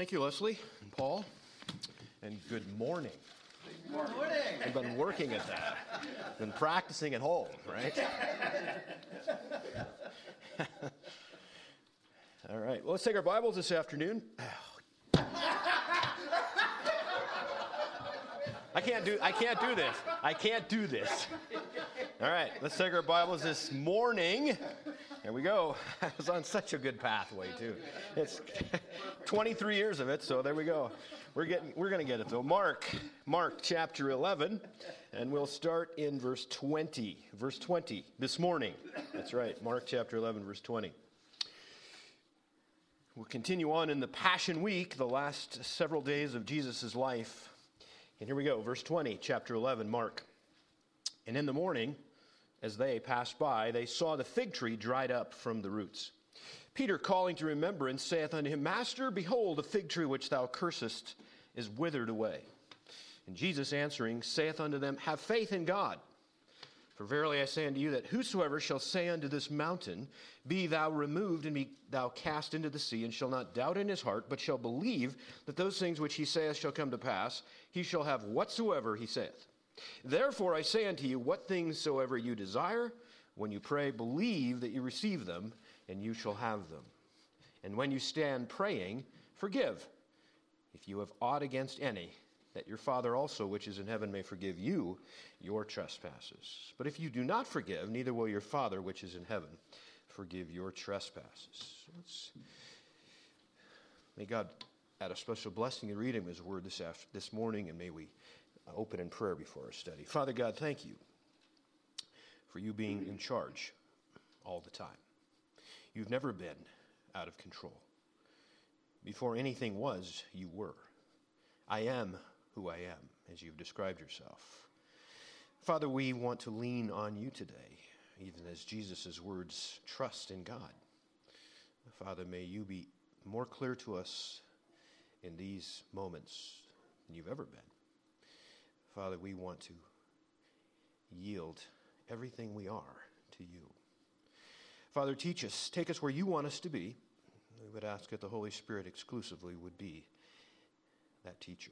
Thank you, Leslie and Paul. And good morning. Good morning. I've been working at that. Been practicing at home, right? All right. Well, let's take our Bibles this afternoon. I can't do I can't do this. I can't do this. All right, let's take our Bibles this morning. Here we go. I was on such a good pathway too. It's 23 years of it, so there we go. We're getting we're going to get it though. Mark, Mark chapter 11, and we'll start in verse 20. Verse 20 this morning. That's right. Mark chapter 11 verse 20. We'll continue on in the Passion Week, the last several days of Jesus' life. And here we go, verse 20, chapter 11, Mark. And in the morning, as they passed by, they saw the fig tree dried up from the roots. Peter, calling to remembrance, saith unto him, Master, behold, the fig tree which thou cursest is withered away. And Jesus answering saith unto them, Have faith in God. For verily I say unto you that whosoever shall say unto this mountain, Be thou removed and be thou cast into the sea, and shall not doubt in his heart, but shall believe that those things which he saith shall come to pass, he shall have whatsoever he saith. Therefore I say unto you, what things soever you desire, when you pray, believe that you receive them, and you shall have them. And when you stand praying, forgive, if you have aught against any, that your Father also, which is in heaven, may forgive you your trespasses. But if you do not forgive, neither will your Father, which is in heaven, forgive your trespasses. Let's, may God add a special blessing in reading His word this, after, this morning, and may we open in prayer before our study. Father God, thank you for you being in charge all the time. You've never been out of control. Before anything was, you were. I am who I am, as you've described yourself. Father, we want to lean on you today, even as Jesus' words trust in God. Father, may you be more clear to us in these moments than you've ever been. Father, we want to yield everything we are to you. Father, teach us, take us where you want us to be. We would ask that the Holy Spirit exclusively would be that teacher.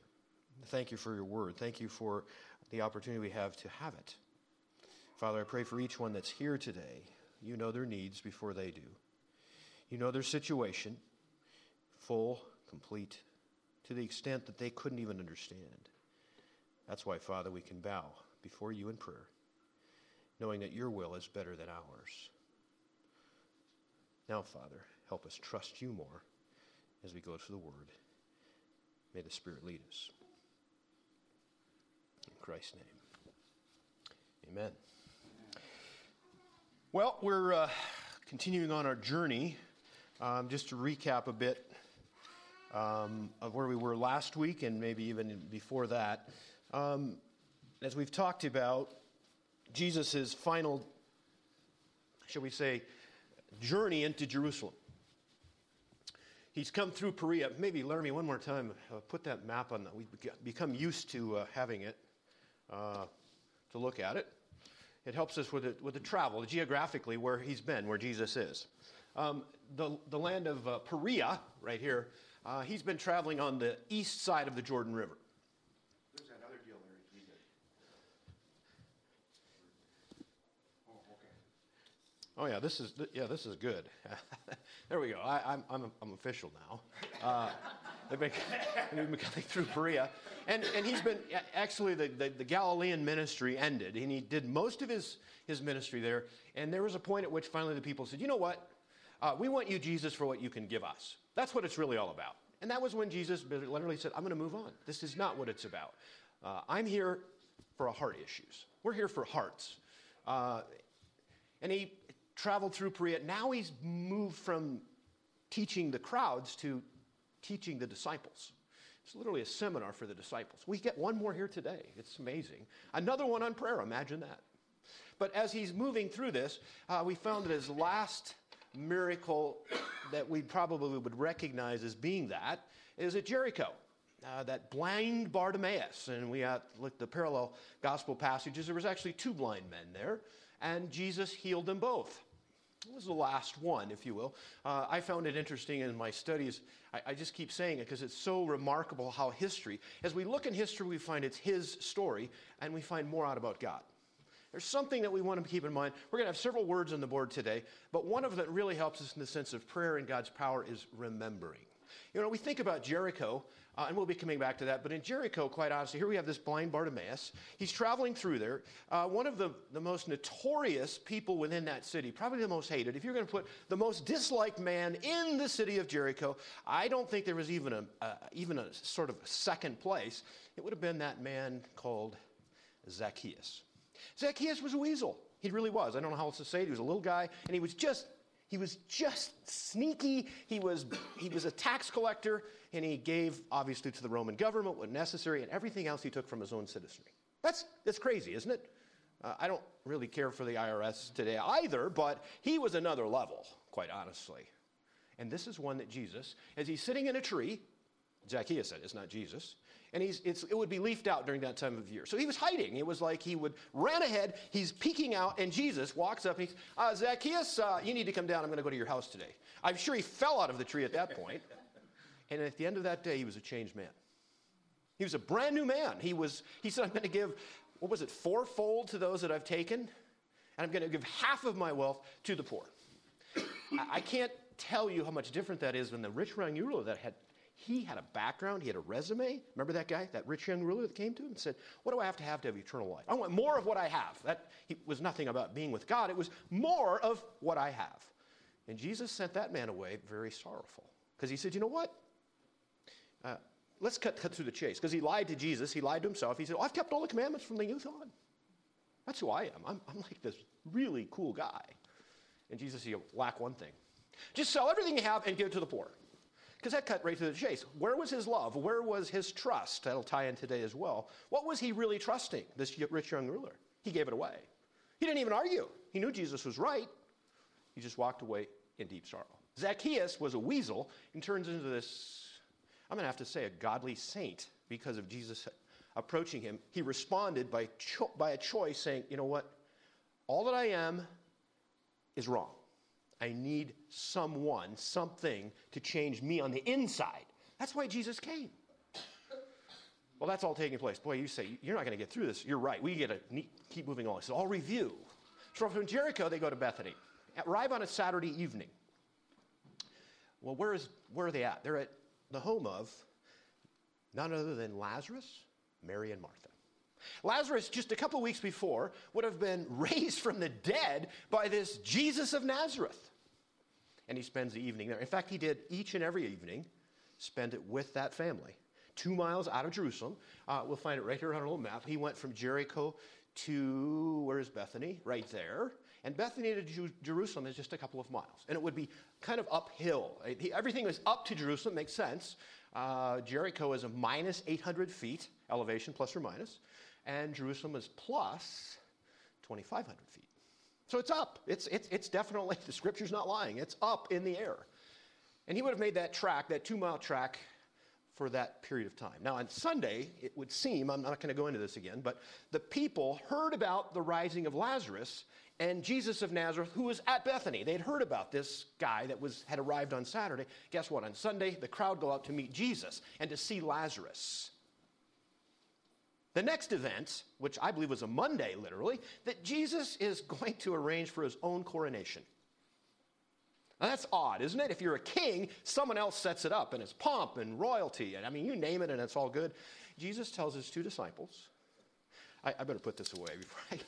Thank you for your word. Thank you for the opportunity we have to have it. Father, I pray for each one that's here today. You know their needs before they do. You know their situation, full, complete, to the extent that they couldn't even understand. That's why, Father, we can bow before you in prayer, knowing that your will is better than ours. Now, Father, help us trust you more as we go to the Word. May the Spirit lead us. In Christ's name. Amen. Well, we're uh, continuing on our journey. Um, just to recap a bit um, of where we were last week and maybe even before that. Um, as we've talked about, Jesus' final, shall we say, journey into Jerusalem. He's come through Perea. Maybe, Laramie, one more time, uh, put that map on. We've become used to uh, having it uh, to look at it. It helps us with the, with the travel, geographically, where he's been, where Jesus is. Um, the, the land of uh, Perea, right here, uh, he's been traveling on the east side of the Jordan River. Oh yeah, this is yeah, this is good. there we go. I, am I'm, I'm, I'm official now. Uh, they've been, coming through Perea, and and he's been actually the, the, the Galilean ministry ended, and he did most of his his ministry there. And there was a point at which finally the people said, you know what, uh, we want you Jesus for what you can give us. That's what it's really all about. And that was when Jesus literally said, I'm going to move on. This is not what it's about. Uh, I'm here for heart issues. We're here for hearts. Uh, and he traveled through Perea. Now he's moved from teaching the crowds to teaching the disciples. It's literally a seminar for the disciples. We get one more here today. It's amazing. Another one on prayer. Imagine that. But as he's moving through this, uh, we found that his last miracle that we probably would recognize as being that is at Jericho. Uh, that blind Bartimaeus, and we uh, looked the parallel gospel passages. There was actually two blind men there, and Jesus healed them both. Was the last one, if you will. Uh, I found it interesting in my studies. I, I just keep saying it because it's so remarkable how history, as we look in history, we find it's his story and we find more out about God. There's something that we want to keep in mind. We're going to have several words on the board today, but one of them that really helps us in the sense of prayer and God's power is remembering. You know, we think about Jericho, uh, and we'll be coming back to that, but in Jericho, quite honestly, here we have this blind Bartimaeus. He's traveling through there. Uh, one of the, the most notorious people within that city, probably the most hated. If you're going to put the most disliked man in the city of Jericho, I don't think there was even a, uh, even a sort of second place. It would have been that man called Zacchaeus. Zacchaeus was a weasel. He really was. I don't know how else to say it. He was a little guy, and he was just he was just sneaky. He was, he was a tax collector, and he gave, obviously, to the Roman government what necessary, and everything else he took from his own citizenry. That's, that's crazy, isn't it? Uh, I don't really care for the IRS today either, but he was another level, quite honestly. And this is one that Jesus, as he's sitting in a tree, Zacchaeus said, it's not Jesus, and he's, it would be leafed out during that time of year. So he was hiding. It was like he would ran ahead. He's peeking out, and Jesus walks up and he's, uh, Zacchaeus, uh, you need to come down. I'm going to go to your house today. I'm sure he fell out of the tree at that point. And at the end of that day, he was a changed man. He was a brand new man. He was. He said, "I'm going to give, what was it, fourfold to those that I've taken, and I'm going to give half of my wealth to the poor." I, can't tell you how much different that is than the rich young ruler that had he had a background, he had a resume. Remember that guy, that rich young ruler that came to him and said, What do I have to have to have eternal life? I want more of what I have. That was nothing about being with God, it was more of what I have. And Jesus sent that man away very sorrowful because he said, You know what? Uh, let's cut, cut through the chase because he lied to Jesus, he lied to himself. He said, oh, I've kept all the commandments from the youth on. That's who I am. I'm, I'm like this really cool guy. And Jesus said, You lack one thing. Just sell everything you have and give it to the poor. Because that cut right to the chase. Where was his love? Where was his trust? That'll tie in today as well. What was he really trusting, this rich young ruler? He gave it away. He didn't even argue. He knew Jesus was right. He just walked away in deep sorrow. Zacchaeus was a weasel and turns into this, I'm going to have to say, a godly saint because of Jesus approaching him. He responded by, cho- by a choice saying, You know what? All that I am is wrong. I need someone, something to change me on the inside. That's why Jesus came. Well, that's all taking place. Boy, you say, you're not going to get through this. You're right. We get to keep moving. So I'll review. So from Jericho, they go to Bethany. Arrive on a Saturday evening. Well, where, is, where are they at? They're at the home of none other than Lazarus, Mary, and Martha. Lazarus, just a couple weeks before, would have been raised from the dead by this Jesus of Nazareth. And he spends the evening there. In fact, he did each and every evening spend it with that family. Two miles out of Jerusalem. Uh, we'll find it right here on our little map. He went from Jericho to, where's Bethany? Right there. And Bethany to Jerusalem is just a couple of miles. And it would be kind of uphill. Everything is up to Jerusalem, makes sense. Uh, Jericho is a minus 800 feet elevation, plus or minus and Jerusalem is plus 2,500 feet. So it's up. It's, it's, it's definitely, the scripture's not lying, it's up in the air. And he would have made that track, that two mile track, for that period of time. Now, on Sunday, it would seem, I'm not going to go into this again, but the people heard about the rising of Lazarus and Jesus of Nazareth, who was at Bethany. They had heard about this guy that was, had arrived on Saturday. Guess what? On Sunday, the crowd go out to meet Jesus and to see Lazarus. The next event, which I believe was a Monday literally, that Jesus is going to arrange for his own coronation. Now that's odd, isn't it? If you're a king, someone else sets it up and it's pomp and royalty. And I mean, you name it and it's all good. Jesus tells his two disciples, I, I better put this away before I.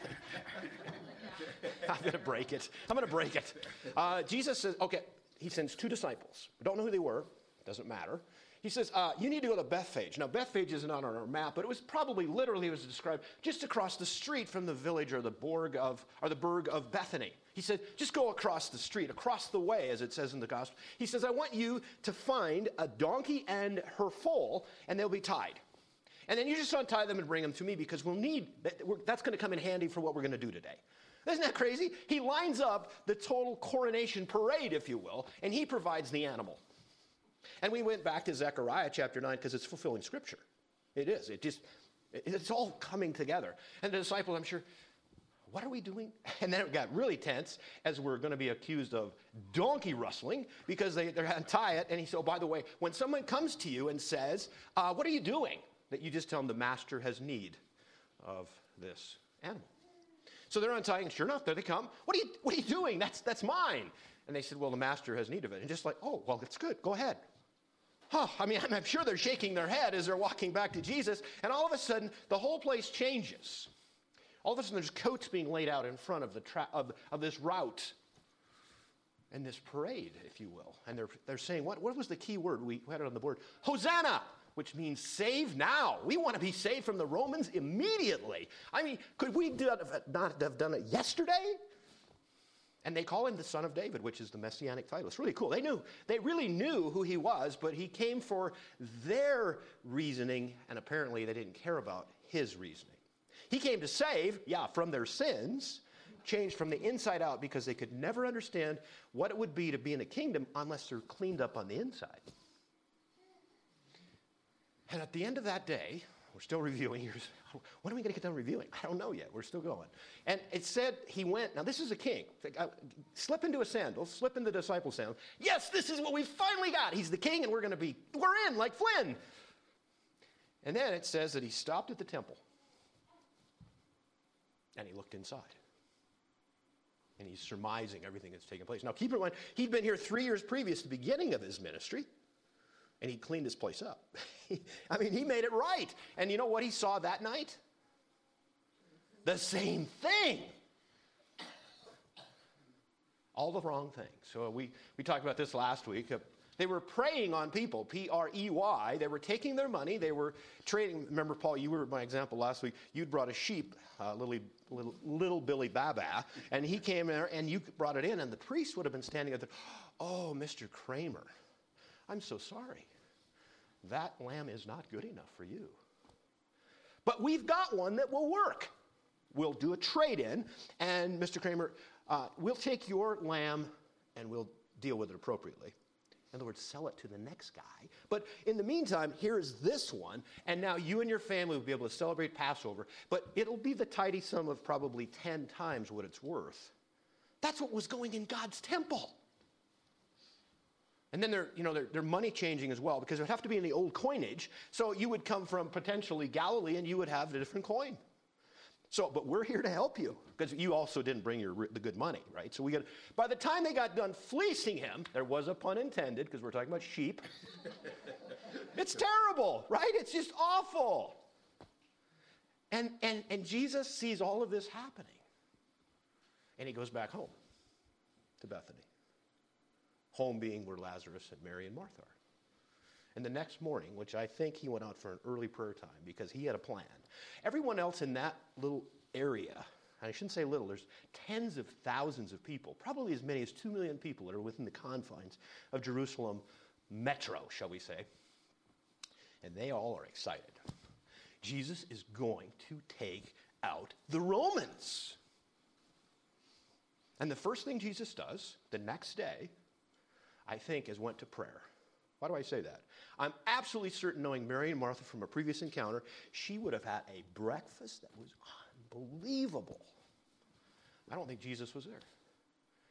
I'm going to break it. I'm going to break it. Uh, Jesus says, okay, he sends two disciples. We don't know who they were, doesn't matter. He says, uh, you need to go to Bethphage. Now, Bethphage is not on our map, but it was probably literally, it was described just across the street from the village or the burg of, or the burg of Bethany. He said, just go across the street, across the way, as it says in the gospel. He says, I want you to find a donkey and her foal, and they'll be tied. And then you just untie them and bring them to me because we'll need, that's going to come in handy for what we're going to do today. Isn't that crazy? He lines up the total coronation parade, if you will, and he provides the animal. And we went back to Zechariah chapter 9 because it's fulfilling scripture. It is. It just, it's all coming together. And the disciples, I'm sure, what are we doing? And then it got really tense as we're going to be accused of donkey rustling because they, they're going to tie it. And he said, oh, by the way, when someone comes to you and says, uh, what are you doing? That you just tell them the master has need of this animal. So they're untying. Sure enough, there they come. What are you, what are you doing? That's, that's mine. And they said, well, the master has need of it. And just like, oh, well, it's good. Go ahead. Huh, I mean, I'm sure they're shaking their head as they're walking back to Jesus. And all of a sudden, the whole place changes. All of a sudden, there's coats being laid out in front of, the tra- of, of this route and this parade, if you will. And they're, they're saying, what, what was the key word? We had it on the board Hosanna, which means save now. We want to be saved from the Romans immediately. I mean, could we not have done it yesterday? And they call him the son of David, which is the messianic title. It's really cool. They knew, they really knew who he was, but he came for their reasoning, and apparently they didn't care about his reasoning. He came to save, yeah, from their sins, changed from the inside out because they could never understand what it would be to be in a kingdom unless they're cleaned up on the inside. And at the end of that day, we're still reviewing. When are we going to get done reviewing? I don't know yet. We're still going. And it said he went. Now, this is a king. Uh, slip into a sandal, slip into the disciple sandal. Yes, this is what we finally got. He's the king, and we're going to be, we're in like Flynn. And then it says that he stopped at the temple and he looked inside. And he's surmising everything that's taken place. Now, keep in mind, he'd been here three years previous to the beginning of his ministry, and he cleaned his place up. I mean, he made it right. And you know what he saw that night? The same thing. All the wrong things. So we, we talked about this last week. They were preying on people, P R E Y. They were taking their money. They were trading. Remember, Paul, you were my example last week. You'd brought a sheep, uh, little, little, little Billy Baba, and he came there and you brought it in, and the priest would have been standing there. Oh, Mr. Kramer, I'm so sorry. That lamb is not good enough for you. But we've got one that will work. We'll do a trade in, and Mr. Kramer, uh, we'll take your lamb and we'll deal with it appropriately. In other words, sell it to the next guy. But in the meantime, here's this one, and now you and your family will be able to celebrate Passover, but it'll be the tidy sum of probably 10 times what it's worth. That's what was going in God's temple. And then they're, you know, they're, they're money changing as well because it would have to be in the old coinage. So you would come from potentially Galilee and you would have a different coin. So, but we're here to help you because you also didn't bring your the good money, right? So we got. By the time they got done fleecing him, there was a pun intended because we're talking about sheep. it's terrible, right? It's just awful. And and and Jesus sees all of this happening, and he goes back home to Bethany. Home being where Lazarus and Mary and Martha are. And the next morning, which I think he went out for an early prayer time because he had a plan, everyone else in that little area, I shouldn't say little, there's tens of thousands of people, probably as many as two million people that are within the confines of Jerusalem metro, shall we say. And they all are excited. Jesus is going to take out the Romans. And the first thing Jesus does the next day, I think, is went to prayer. Why do I say that? I'm absolutely certain, knowing Mary and Martha from a previous encounter, she would have had a breakfast that was unbelievable. I don't think Jesus was there.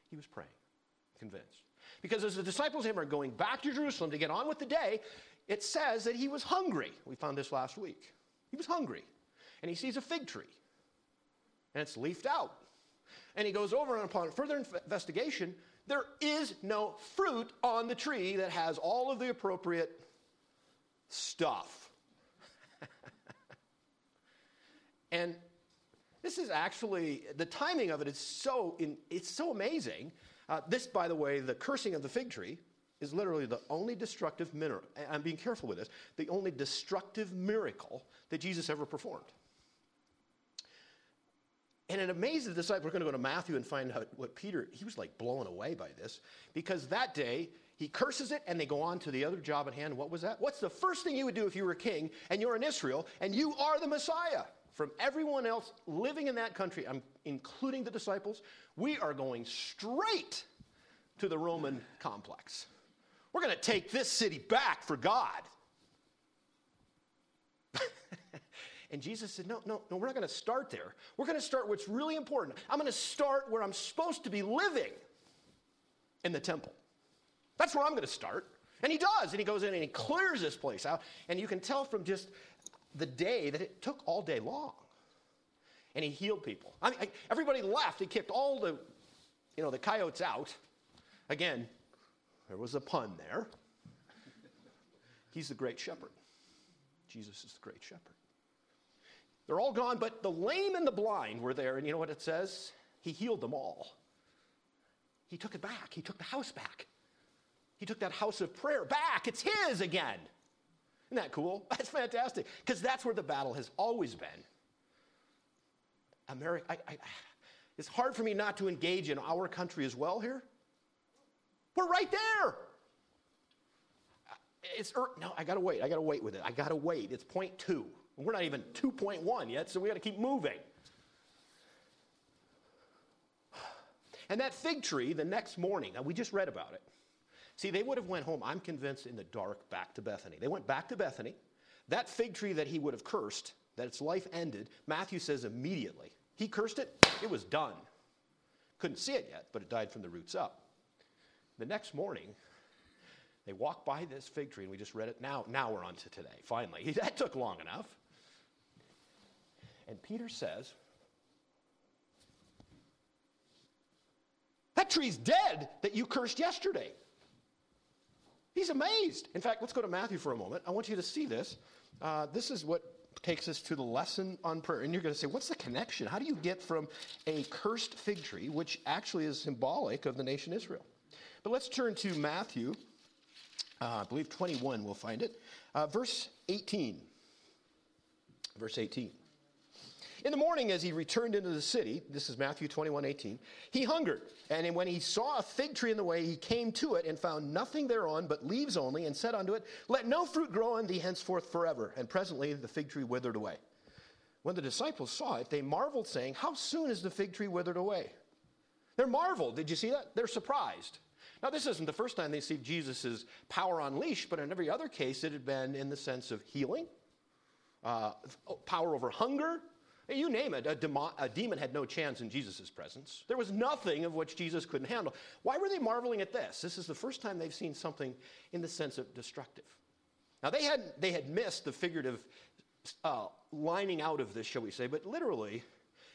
He was praying, convinced. Because as the disciples him are going back to Jerusalem to get on with the day, it says that he was hungry. We found this last week. He was hungry. And he sees a fig tree, and it's leafed out. And he goes over and upon further investigation, there is no fruit on the tree that has all of the appropriate stuff. and this is actually the timing of it is so in, it's so amazing. Uh, this, by the way, the cursing of the fig tree is literally the only destructive miracle. I'm being careful with this. The only destructive miracle that Jesus ever performed. And it amazed the disciples. We're going to go to Matthew and find out what Peter, he was like blown away by this because that day he curses it and they go on to the other job at hand. What was that? What's the first thing you would do if you were a king and you're in Israel and you are the Messiah? From everyone else living in that country, I'm including the disciples, we are going straight to the Roman complex. We're going to take this city back for God. And Jesus said, No, no, no, we're not going to start there. We're going to start what's really important. I'm going to start where I'm supposed to be living in the temple. That's where I'm going to start. And he does. And he goes in and he clears this place out. And you can tell from just the day that it took all day long. And he healed people. I mean, everybody left. He kicked all the, you know, the coyotes out. Again, there was a pun there. He's the great shepherd. Jesus is the great shepherd. They're all gone, but the lame and the blind were there. And you know what it says? He healed them all. He took it back. He took the house back. He took that house of prayer back. It's his again. Isn't that cool? That's fantastic. Because that's where the battle has always been. America, I, I, it's hard for me not to engage in our country as well here. We're right there. It's er, no, I gotta wait. I gotta wait with it. I gotta wait. It's point two. We're not even 2.1 yet, so we gotta keep moving. And that fig tree, the next morning, now we just read about it. See, they would have went home, I'm convinced, in the dark back to Bethany. They went back to Bethany. That fig tree that he would have cursed, that its life ended, Matthew says immediately. He cursed it, it was done. Couldn't see it yet, but it died from the roots up. The next morning, they walk by this fig tree, and we just read it. Now, now we're on to today, finally. That took long enough. And Peter says, That tree's dead that you cursed yesterday. He's amazed. In fact, let's go to Matthew for a moment. I want you to see this. Uh, this is what takes us to the lesson on prayer. And you're going to say, what's the connection? How do you get from a cursed fig tree, which actually is symbolic of the nation Israel? But let's turn to Matthew, uh, I believe 21, we'll find it. Uh, verse 18. Verse 18. In the morning, as he returned into the city, this is Matthew 21 18, he hungered. And when he saw a fig tree in the way, he came to it and found nothing thereon but leaves only, and said unto it, Let no fruit grow on thee henceforth forever. And presently the fig tree withered away. When the disciples saw it, they marveled, saying, How soon is the fig tree withered away? They're marveled. Did you see that? They're surprised. Now, this isn't the first time they see Jesus' power unleashed, but in every other case, it had been in the sense of healing, uh, power over hunger, you name it, a, demo- a demon had no chance in Jesus' presence. There was nothing of which Jesus couldn't handle. Why were they marveling at this? This is the first time they've seen something in the sense of destructive. Now, they had, they had missed the figurative uh, lining out of this, shall we say, but literally,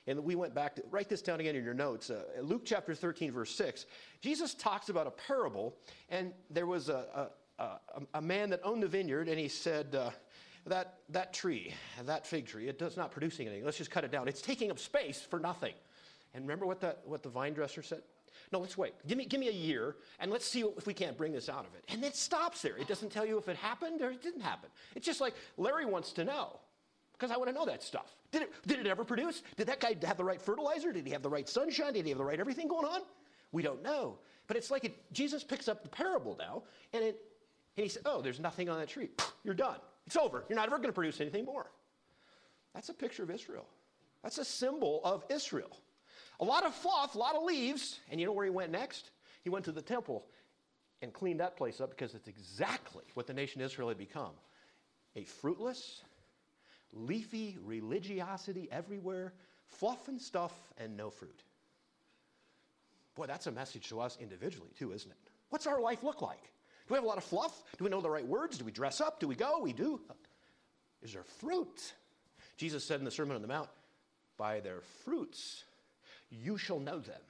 and we went back to write this down again in your notes. Uh, Luke chapter 13, verse 6, Jesus talks about a parable, and there was a, a, a, a man that owned the vineyard, and he said, uh, that, that tree, that fig tree, it does not produce anything. Let's just cut it down. It's taking up space for nothing. And remember what the, what the vine dresser said? No, let's wait. Give me, give me a year, and let's see if we can't bring this out of it. And it stops there. It doesn't tell you if it happened or it didn't happen. It's just like Larry wants to know, because I want to know that stuff. Did it, did it ever produce? Did that guy have the right fertilizer? Did he have the right sunshine? Did he have the right everything going on? We don't know. But it's like it, Jesus picks up the parable now, and, it, and he said, Oh, there's nothing on that tree. You're done. It's over. You're not ever going to produce anything more. That's a picture of Israel. That's a symbol of Israel. A lot of fluff, a lot of leaves. And you know where he went next? He went to the temple and cleaned that place up because it's exactly what the nation Israel had become a fruitless, leafy religiosity everywhere, fluff and stuff, and no fruit. Boy, that's a message to us individually, too, isn't it? What's our life look like? Do we have a lot of fluff? Do we know the right words? Do we dress up? Do we go? We do. Is there fruit? Jesus said in the Sermon on the Mount, By their fruits you shall know them.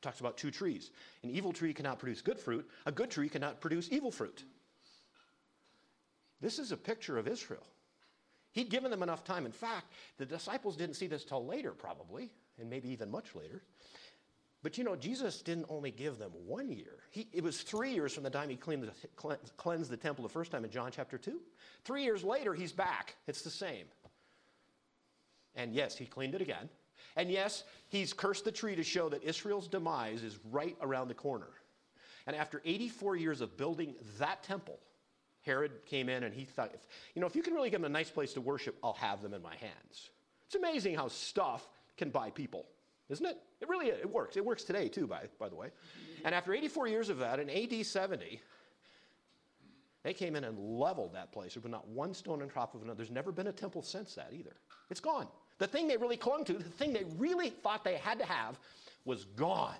Talks about two trees. An evil tree cannot produce good fruit, a good tree cannot produce evil fruit. This is a picture of Israel. He'd given them enough time. In fact, the disciples didn't see this till later, probably, and maybe even much later. But you know, Jesus didn't only give them one year. He, it was three years from the time he the, cleansed the temple the first time in John chapter 2. Three years later, he's back. It's the same. And yes, he cleaned it again. And yes, he's cursed the tree to show that Israel's demise is right around the corner. And after 84 years of building that temple, Herod came in and he thought, if, you know, if you can really give them a nice place to worship, I'll have them in my hands. It's amazing how stuff can buy people isn't it? It really it works. It works today too, by, by the way. And after 84 years of that, in AD 70, They came in and leveled that place. There's been not one stone on top of another. There's never been a temple since that either. It's gone. The thing they really clung to, the thing they really thought they had to have, was gone.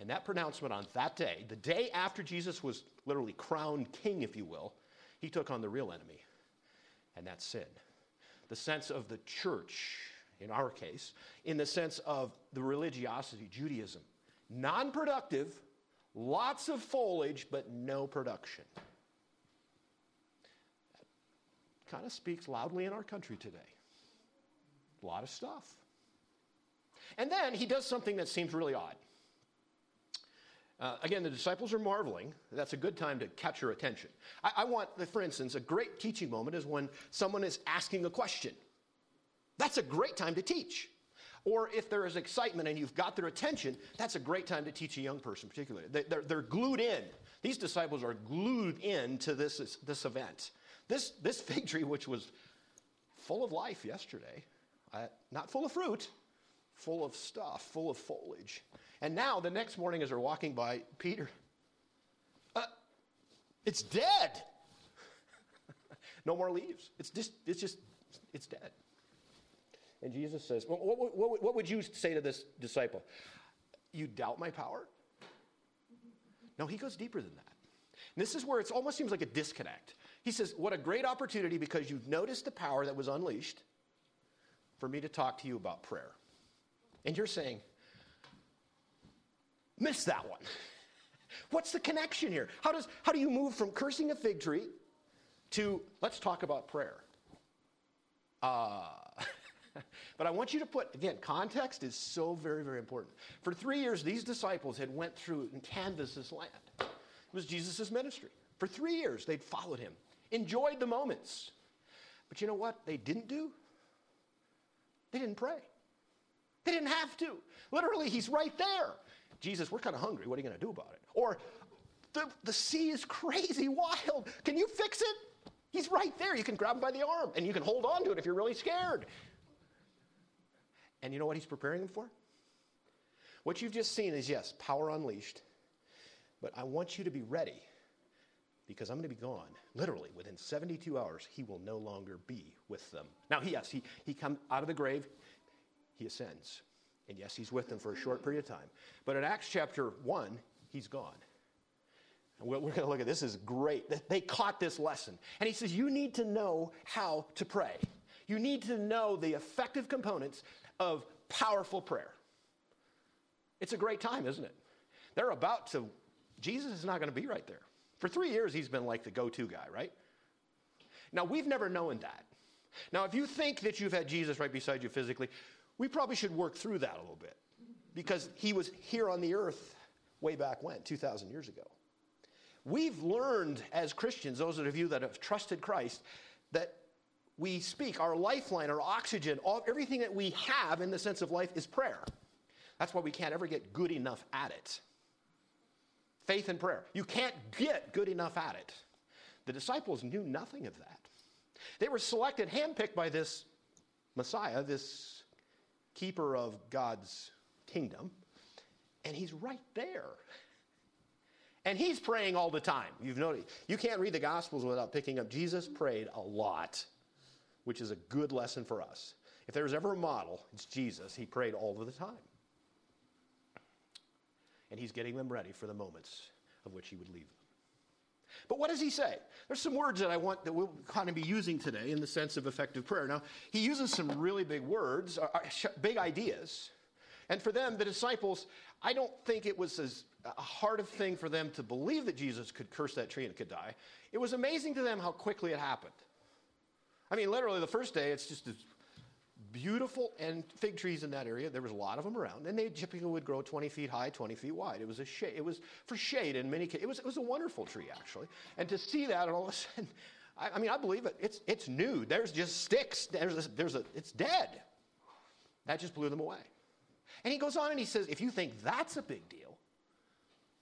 And that pronouncement on that day, the day after Jesus was literally crowned king, if you will, he took on the real enemy, and that's sin. The sense of the church, in our case, in the sense of the religiosity, Judaism. Non productive, lots of foliage, but no production. That kind of speaks loudly in our country today. A lot of stuff. And then he does something that seems really odd. Uh, again, the disciples are marveling. That's a good time to catch your attention. I, I want, for instance, a great teaching moment is when someone is asking a question. That's a great time to teach. Or if there is excitement and you've got their attention, that's a great time to teach a young person, particularly. They, are they're glued in. These disciples are glued in to this, this event. This, this fig tree, which was full of life yesterday, uh, not full of fruit, full of stuff, full of foliage. And now, the next morning, as they're walking by, Peter, uh, it's dead. no more leaves. It's just, it's just, it's dead. And Jesus says, well, what, what, what would you say to this disciple? You doubt my power? No, he goes deeper than that. And this is where it almost seems like a disconnect. He says, What a great opportunity because you've noticed the power that was unleashed for me to talk to you about prayer. And you're saying, Miss that one. What's the connection here? How, does, how do you move from cursing a fig tree to let's talk about prayer? Uh, but I want you to put, again, context is so very, very important. For three years, these disciples had went through and canvassed this land. It was Jesus' ministry. For three years, they'd followed him, enjoyed the moments. But you know what they didn't do? They didn't pray. They didn't have to. Literally, he's right there. Jesus, we're kind of hungry. What are you going to do about it? Or, the, the sea is crazy wild. Can you fix it? He's right there. You can grab him by the arm and you can hold on to it if you're really scared. And you know what he's preparing them for? What you've just seen is yes, power unleashed. But I want you to be ready because I'm going to be gone. Literally, within 72 hours, he will no longer be with them. Now, yes, he, he comes out of the grave, he ascends. And yes, he's with them for a short period of time. But in Acts chapter 1, he's gone. And we're going to look at this is great. They caught this lesson. And he says, You need to know how to pray. You need to know the effective components of powerful prayer. It's a great time, isn't it? They're about to, Jesus is not going to be right there. For three years, he's been like the go to guy, right? Now, we've never known that. Now, if you think that you've had Jesus right beside you physically, we probably should work through that a little bit because he was here on the earth way back when, 2,000 years ago. We've learned as Christians, those of you that have trusted Christ, that we speak, our lifeline, our oxygen, all, everything that we have in the sense of life is prayer. That's why we can't ever get good enough at it. Faith and prayer. You can't get good enough at it. The disciples knew nothing of that. They were selected, handpicked by this Messiah, this keeper of God's kingdom, and he's right there. And he's praying all the time. You've noticed. You can't read the Gospels without picking up Jesus prayed a lot, which is a good lesson for us. If there's ever a model, it's Jesus. He prayed all of the time. And he's getting them ready for the moments of which he would leave them. But what does he say? There's some words that I want that we'll kind of be using today in the sense of effective prayer. Now, he uses some really big words, uh, uh, big ideas. And for them, the disciples, I don't think it was as a hard of thing for them to believe that Jesus could curse that tree and could die. It was amazing to them how quickly it happened. I mean, literally, the first day, it's just this beautiful and fig trees in that area. There was a lot of them around, and they typically would grow 20 feet high, 20 feet wide. It was a shade. It was for shade in many cases. It was, it was a wonderful tree actually, and to see that, and all of a sudden, I, I mean, I believe it. It's it's new. There's just sticks. There's a, there's a. It's dead. That just blew them away. And he goes on and he says, if you think that's a big deal,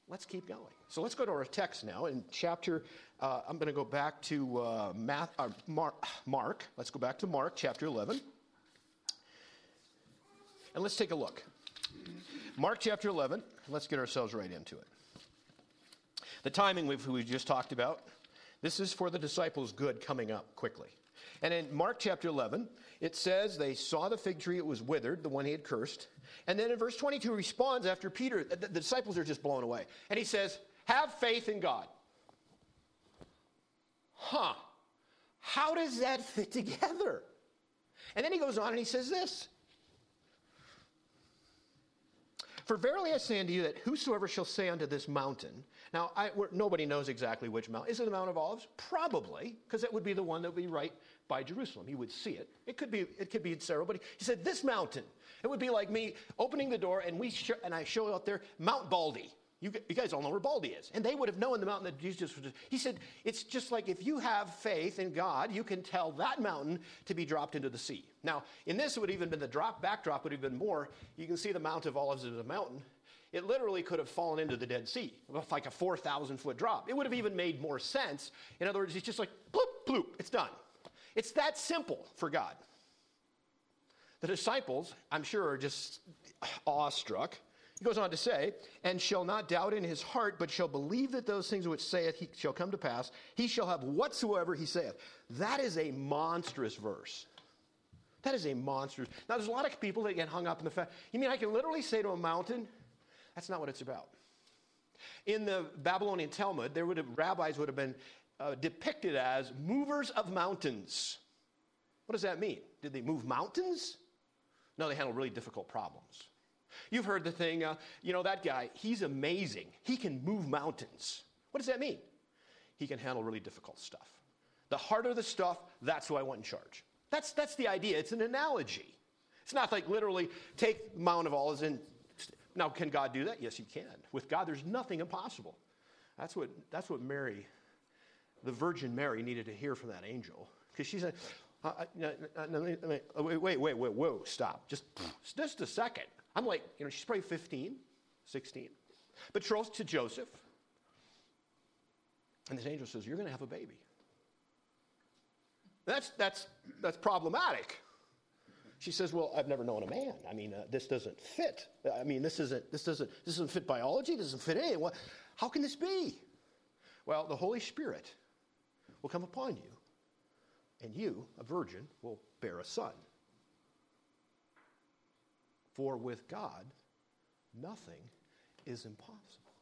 let's keep going. So let's go to our text now in chapter. Uh, I'm going to go back to uh, Math, uh, Mark, Mark. Let's go back to Mark chapter 11. And let's take a look. Mark chapter 11, let's get ourselves right into it. The timing we've, we just talked about, this is for the disciples' good coming up quickly. And in Mark chapter 11, it says they saw the fig tree, it was withered, the one he had cursed. And then in verse 22, he responds after Peter, the, disciples are just blown away. And he says, Have faith in God. Huh. How does that fit together? And then he goes on and he says this For verily I say unto you that whosoever shall say unto this mountain, now I, nobody knows exactly which mountain. Is it the Mount of Olives? Probably, because it would be the one that would be right by Jerusalem. You would see it. It could be it could be in several, but he said this mountain. It would be like me opening the door and we sh- and I show out there Mount Baldy. You, you, guys all know where Baldy is. And they would have known the mountain that Jesus was. He said, it's just like if you have faith in God, you can tell that mountain to be dropped into the sea. Now, in this, it would even been the drop, backdrop would have been more. You can see the Mount of Olives as a mountain. It literally could have fallen into the Dead Sea, like a 4,000 foot drop. It would have even made more sense. In other words, it's just like bloop, bloop, it's done. It's that simple for God. The disciples, I'm sure, are just awestruck. He goes on to say, and shall not doubt in his heart, but shall believe that those things which saith he shall come to pass. He shall have whatsoever he saith. That is a monstrous verse. That is a monstrous. Now, there's a lot of people that get hung up in the fact. You mean I can literally say to a mountain? That's not what it's about. In the Babylonian Talmud, there would have, rabbis would have been uh, depicted as movers of mountains. What does that mean? Did they move mountains? No, they handle really difficult problems. You've heard the thing, uh, you know, that guy, he's amazing. He can move mountains. What does that mean? He can handle really difficult stuff. The harder the stuff, that's who I want in charge. That's, that's the idea. It's an analogy. It's not like literally take Mount of Olives and. Now, can God do that? Yes, He can. With God, there's nothing impossible. That's what, that's what Mary, the Virgin Mary, needed to hear from that angel. Because she said, uh, uh, uh, wait, wait, wait, wait, whoa, stop. Just, just a second. I'm like, you know, she's probably 15, 16, betrothed to Joseph. And this angel says, You're going to have a baby. That's, that's, that's problematic. She says, Well, I've never known a man. I mean, uh, this doesn't fit. I mean, this isn't, this doesn't, this doesn't fit biology, this doesn't fit anything. How can this be? Well, the Holy Spirit will come upon you, and you, a virgin, will bear a son. For with God, nothing is impossible.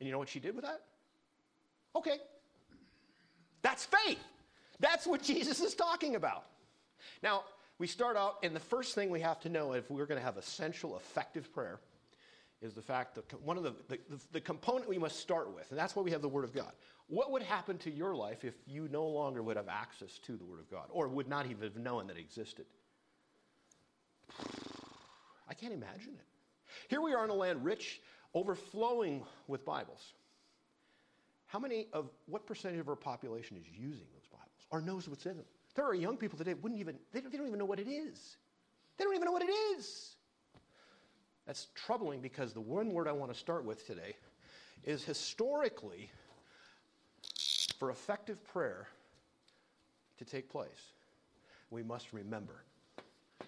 And you know what she did with that? Okay. That's faith. That's what Jesus is talking about. Now, we start out, and the first thing we have to know if we're going to have essential, effective prayer is the fact that one of the, the, the, component we must start with, and that's why we have the Word of God. What would happen to your life if you no longer would have access to the Word of God, or would not even have known that it existed? I can't imagine it. Here we are in a land rich, overflowing with Bibles. How many of, what percentage of our population is using those Bibles or knows what's in them? There are young people today wouldn't even, they don't, they don't even know what it is. They don't even know what it is. That's troubling because the one word I want to start with today is historically, for effective prayer to take place, we must remember.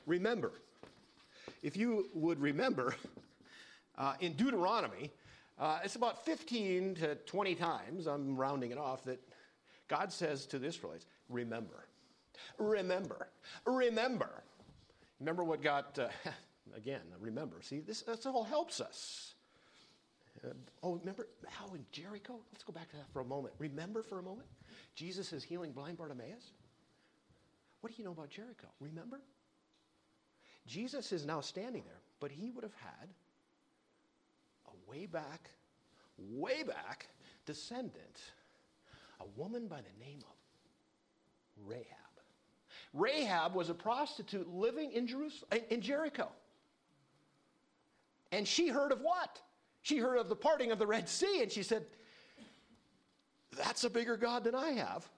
Remember. If you would remember, uh, in Deuteronomy, uh, it's about 15 to 20 times, I'm rounding it off, that God says to the Israelites, remember, remember, remember. Remember what got, uh, again, remember. See, this, this all helps us. Uh, oh, remember how in Jericho? Let's go back to that for a moment. Remember for a moment? Jesus is healing blind Bartimaeus. What do you know about Jericho? Remember? Jesus is now standing there, but he would have had a way back, way back descendant, a woman by the name of Rahab. Rahab was a prostitute living in Jerusalem, in Jericho. And she heard of what? She heard of the parting of the Red Sea, and she said, That's a bigger God than I have.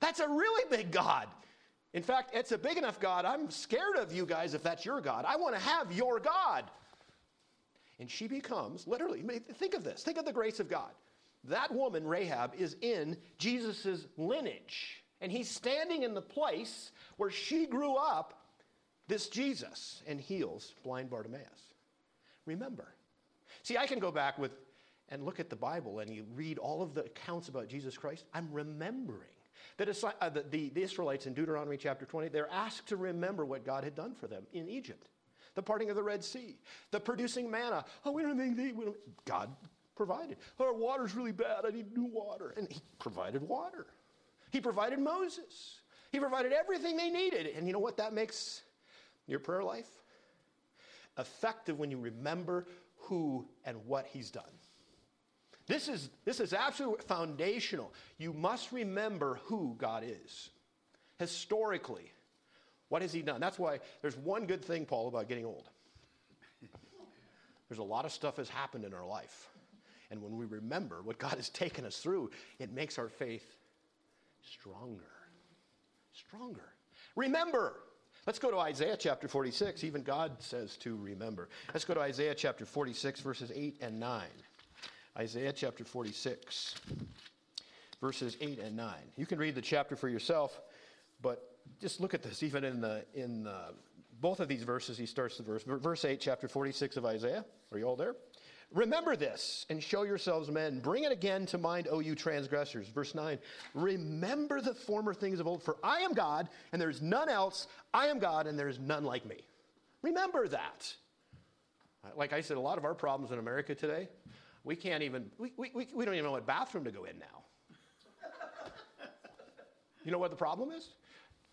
That's a really big God. In fact, it's a big enough God. I'm scared of you guys if that's your God. I want to have your God. And she becomes, literally, think of this. Think of the grace of God. That woman, Rahab, is in Jesus' lineage. And he's standing in the place where she grew up, this Jesus, and heals blind Bartimaeus. Remember. See, I can go back with and look at the Bible and you read all of the accounts about Jesus Christ, I'm remembering. That uh, the, the, the Israelites in Deuteronomy chapter 20, they're asked to remember what God had done for them in Egypt the parting of the Red Sea, the producing manna. Oh, we don't have anything. We don't. God provided. Our water's really bad. I need new water. And He provided water. He provided Moses. He provided everything they needed. And you know what that makes your prayer life? Effective when you remember who and what He's done. This is, this is absolutely foundational. You must remember who God is. Historically, what has He done? That's why there's one good thing, Paul, about getting old. There's a lot of stuff has happened in our life. And when we remember what God has taken us through, it makes our faith stronger. Stronger. Remember. Let's go to Isaiah chapter 46. Even God says to remember. Let's go to Isaiah chapter 46, verses 8 and 9. Isaiah chapter 46, verses 8 and 9. You can read the chapter for yourself, but just look at this. Even in, the, in the, both of these verses, he starts the verse. Verse 8, chapter 46 of Isaiah. Are you all there? Remember this and show yourselves men. Bring it again to mind, O you transgressors. Verse 9. Remember the former things of old, for I am God, and there is none else. I am God, and there is none like me. Remember that. Like I said, a lot of our problems in America today we can't even, we, we, we don't even know what bathroom to go in now. you know what the problem is?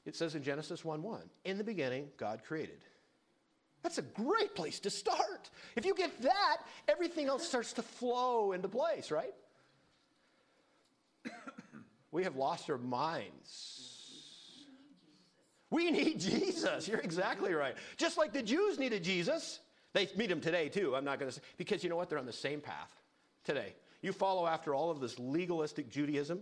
It says in Genesis 1 1, in the beginning, God created. That's a great place to start. If you get that, everything else starts to flow into place, right? we have lost our minds. We need Jesus. You're exactly right. Just like the Jews needed Jesus. They meet him today, too. I'm not going to say, because you know what? They're on the same path today. You follow after all of this legalistic Judaism,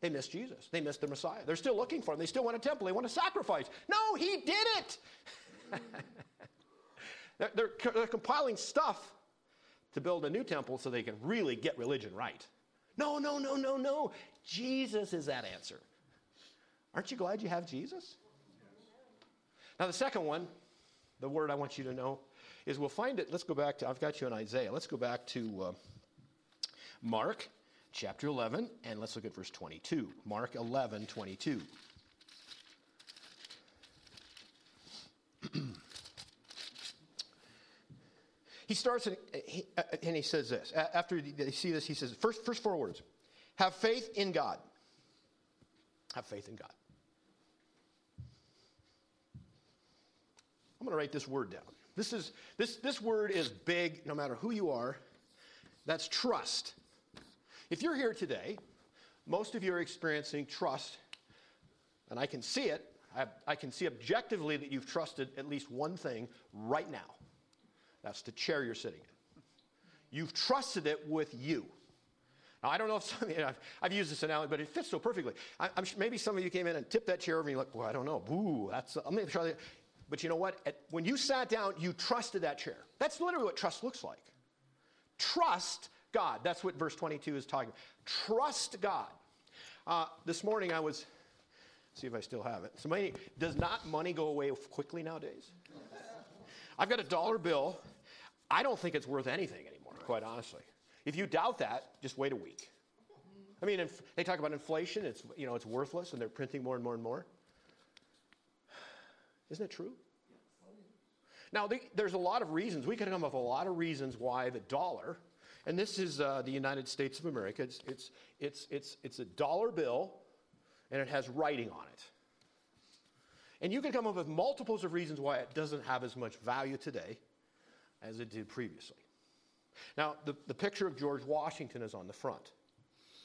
they miss Jesus. They miss the Messiah. They're still looking for him. They still want a temple. They want a sacrifice. No, he did it. they're, they're, they're, compiling stuff to build a new temple so they can really get religion right. No, no, no, no, no. Jesus is that answer. Aren't you glad you have Jesus? Now, the second one, the word I want you to know, is we'll find it. Let's go back to, I've got you in Isaiah. Let's go back to. Uh, Mark chapter 11, and let's look at verse 22. Mark 11, 22. He starts and uh, he, uh, uh, and he says this. After they see this, he says, first, first four words Have faith in God. Have faith in God. I'm going to write this word down. This, is, this, this word is big no matter who you are. That's trust. If you're here today, most of you are experiencing trust, and I can see it. I, I, can see objectively that you've trusted at least one thing right now. That's the chair you're sitting in. You've trusted it with you. Now, I don't know if some you, I've, I've used this analogy, but it fits so perfectly. I, am maybe some of you came in and tipped that chair over and you're like, well, I don't know. Ooh, that's, I'm going to try that. But you know what? At, when you sat down, you trusted that chair. That's literally what trust looks like. Trust God. That's what verse 22 is talking about. Trust God. Uh, this morning I was, see if I still have it. Does not money go away quickly nowadays? I've got a dollar bill. I don't think it's worth anything anymore, quite honestly. If you doubt that, just wait a week. I mean, if they talk about inflation. It's, you know, it's worthless and they're printing more and more and more. Isn't it true? Now, there's a lot of reasons. We could come up with a lot of reasons why the dollar and this is uh, the United States of America. It's, it's, it's, it's, it's a dollar bill, and it has writing on it. And you can come up with multiples of reasons why it doesn't have as much value today as it did previously. Now, the, the picture of George Washington is on the front.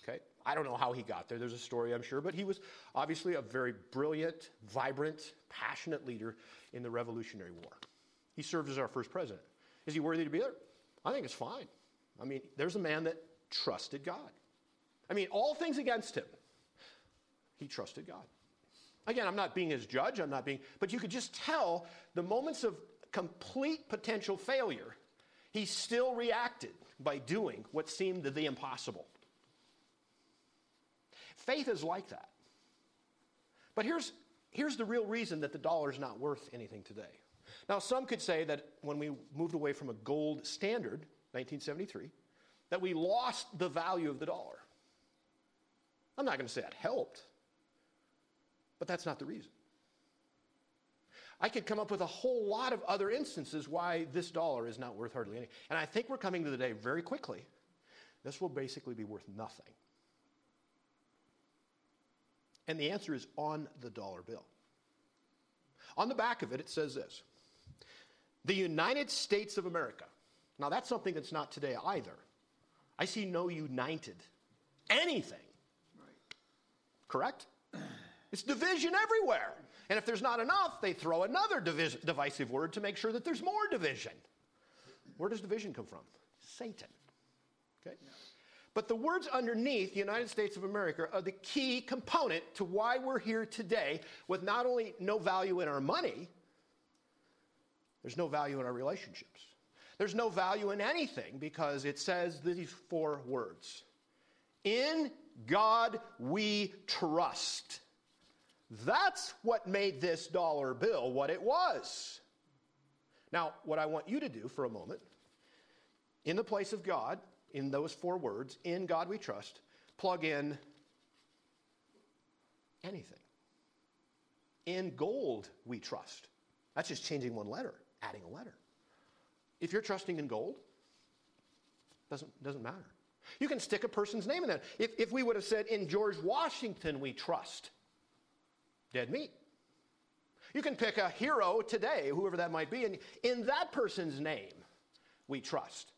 Okay? I don't know how he got there. There's a story, I'm sure, but he was obviously a very brilliant, vibrant, passionate leader in the Revolutionary War. He served as our first president. Is he worthy to be there? I think it's fine. I mean, there's a man that trusted God. I mean, all things against him, he trusted God. Again, I'm not being his judge, I'm not being, but you could just tell the moments of complete potential failure, he still reacted by doing what seemed the impossible. Faith is like that. But here's, here's the real reason that the dollar is not worth anything today. Now, some could say that when we moved away from a gold standard 1973, that we lost the value of the dollar. I'm not going to say that helped, but that's not the reason. I could come up with a whole lot of other instances why this dollar is not worth hardly anything. And I think we're coming to the day very quickly. This will basically be worth nothing. And the answer is on the dollar bill. On the back of it, it says this The United States of America. Now, that's something that's not today either. I see no united anything. Right. Correct? It's division everywhere. And if there's not enough, they throw another divis- divisive word to make sure that there's more division. Where does division come from? Satan. Okay? But the words underneath the United States of America are the key component to why we're here today with not only no value in our money, there's no value in our relationships. There's no value in anything because it says these four words In God we trust. That's what made this dollar bill what it was. Now, what I want you to do for a moment, in the place of God, in those four words, in God we trust, plug in anything. In gold we trust. That's just changing one letter, adding a letter. If you're trusting in gold, doesn't, doesn't matter. You can stick a person's name in there. If, if we would have said, in George Washington we trust, dead meat. You can pick a hero today, whoever that might be, and in that person's name we trust.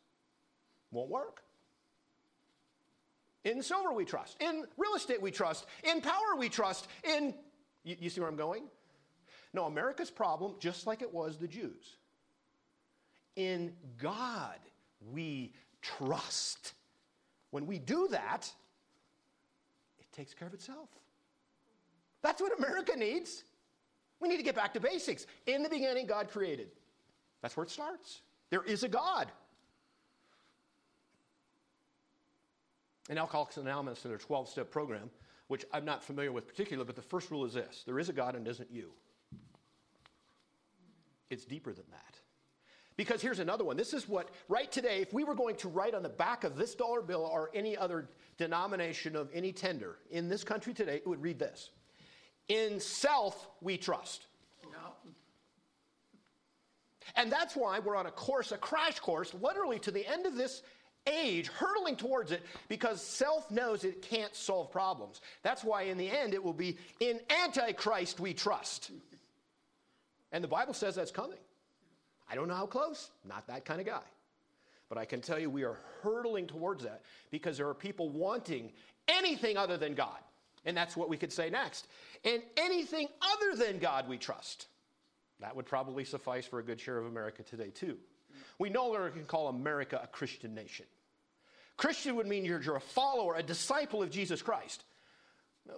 Won't work. In silver we trust. In real estate we trust. In power we trust. In, you, you see where I'm going? No, America's problem, just like it was the Jews. In God we trust. When we do that, it takes care of itself. That's what America needs. We need to get back to basics. In the beginning, God created. That's where it starts. There is a God. In Alcoholics Anonymous, in their 12 step program, which I'm not familiar with particularly, but the first rule is this there is a God and isn't you. It's deeper than that. Because here's another one. This is what, right today, if we were going to write on the back of this dollar bill or any other denomination of any tender in this country today, it would read this in self we trust. And that's why we're on a course, a crash course, literally to the end of this age, hurtling towards it, because self knows it can't solve problems. That's why in the end it will be in Antichrist we trust. And the Bible says that's coming. I don't know how close, not that kind of guy. But I can tell you we are hurtling towards that because there are people wanting anything other than God. And that's what we could say next. And anything other than God we trust. That would probably suffice for a good share of America today, too. We no longer can call America a Christian nation. Christian would mean you're, you're a follower, a disciple of Jesus Christ.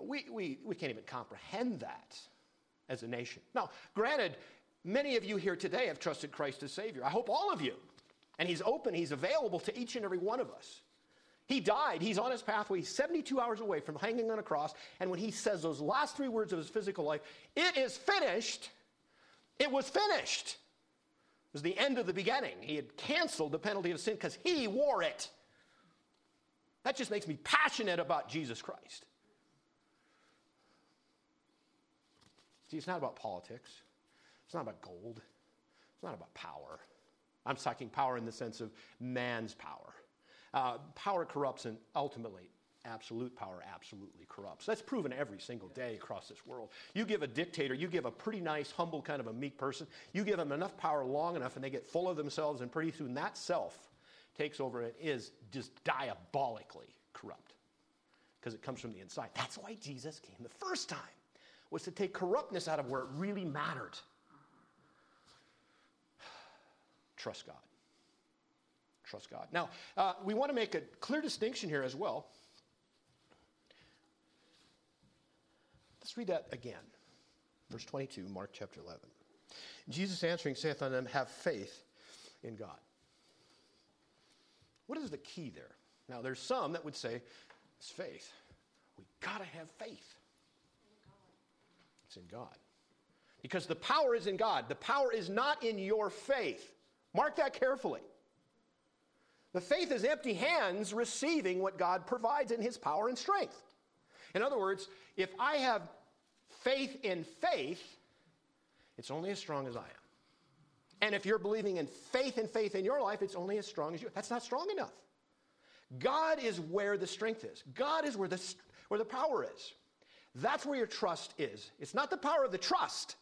We, we, we can't even comprehend that as a nation. Now, granted, many of you here today have trusted Christ as Savior. I hope all of you. And He's open, He's available to each and every one of us. He died. He's on his pathway, 72 hours away from hanging on a cross. And when he says those last three words of his physical life, it is finished, it was finished. It was the end of the beginning. He had canceled the penalty of sin because he wore it. That just makes me passionate about Jesus Christ. See, it's not about politics. It's not about gold. It's not about power. I'm talking power in the sense of man's power. Uh, power corrupts, and ultimately, absolute power absolutely corrupts. That's proven every single day across this world. You give a dictator, you give a pretty nice, humble, kind of a meek person, you give them enough power long enough, and they get full of themselves, and pretty soon that self takes over and is just diabolically corrupt because it comes from the inside. That's why Jesus came the first time, was to take corruptness out of where it really mattered. Trust God. Trust God. Now, uh, we want to make a clear distinction here as well. Let's read that again. Verse 22, Mark chapter 11. Jesus answering saith unto them, Have faith in God. What is the key there? Now, there's some that would say, It's faith. We got to have faith. It's in God. Because the power is in God. The power is not in your faith. Mark that carefully. But faith is empty hands receiving what God provides in his power and strength. In other words, if I have faith in faith, it's only as strong as I am. And if you're believing in faith and faith in your life, it's only as strong as you. That's not strong enough. God is where the strength is. God is where the, where the power is. That's where your trust is. It's not the power of the trust,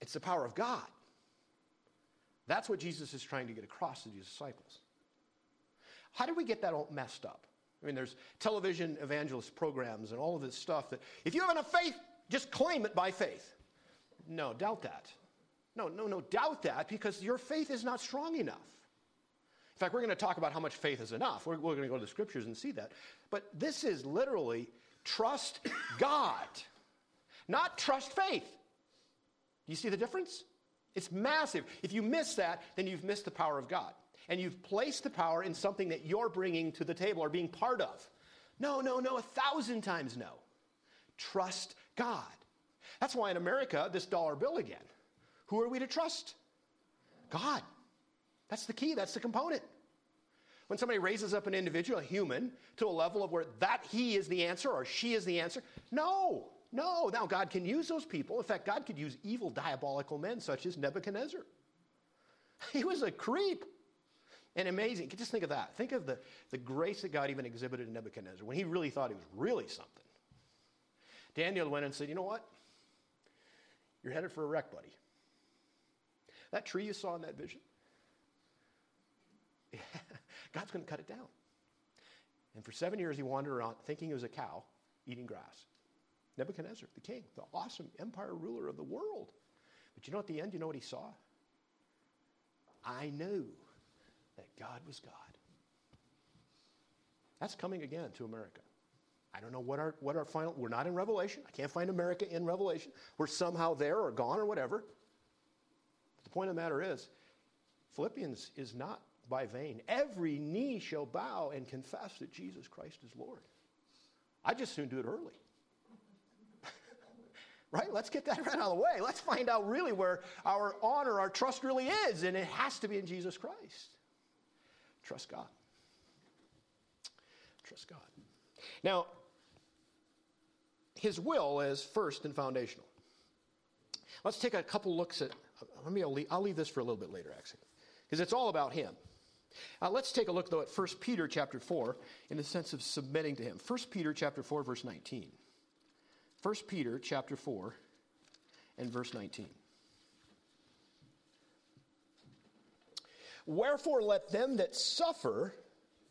it's the power of God. That's what Jesus is trying to get across to these disciples. How did we get that all messed up? I mean, there's television evangelist programs and all of this stuff that if you have enough faith, just claim it by faith. No, doubt that. No, no, no, doubt that because your faith is not strong enough. In fact, we're going to talk about how much faith is enough. We're, we're going to go to the scriptures and see that. But this is literally trust God, not trust faith. Do you see the difference? It's massive. If you miss that, then you've missed the power of God. And you've placed the power in something that you're bringing to the table or being part of. No, no, no, a thousand times no. Trust God. That's why in America, this dollar bill again. Who are we to trust? God. That's the key, that's the component. When somebody raises up an individual, a human, to a level of where that he is the answer or she is the answer, no, no. Now, God can use those people. In fact, God could use evil, diabolical men such as Nebuchadnezzar. He was a creep. And amazing. Just think of that. Think of the, the grace that God even exhibited in Nebuchadnezzar when he really thought he was really something. Daniel went and said, You know what? You're headed for a wreck, buddy. That tree you saw in that vision, God's going to cut it down. And for seven years, he wandered around thinking he was a cow eating grass. Nebuchadnezzar, the king, the awesome empire ruler of the world. But you know, at the end, you know what he saw? I knew that God was God. That's coming again to America. I don't know what our, what our final, we're not in Revelation. I can't find America in Revelation. We're somehow there or gone or whatever. But the point of the matter is, Philippians is not by vain. Every knee shall bow and confess that Jesus Christ is Lord. I just soon do it early. Right? Let's get that right out of the way. Let's find out really where our honor, our trust really is, and it has to be in Jesus Christ. Trust God. Trust God. Now, his will is first and foundational. Let's take a couple looks at, let me, I'll leave, I'll leave this for a little bit later, actually, because it's all about him. Uh, let's take a look, though, at 1 Peter chapter 4 in the sense of submitting to him. 1 Peter chapter 4, verse 19. 1 Peter chapter 4 and verse 19. Wherefore, let them that suffer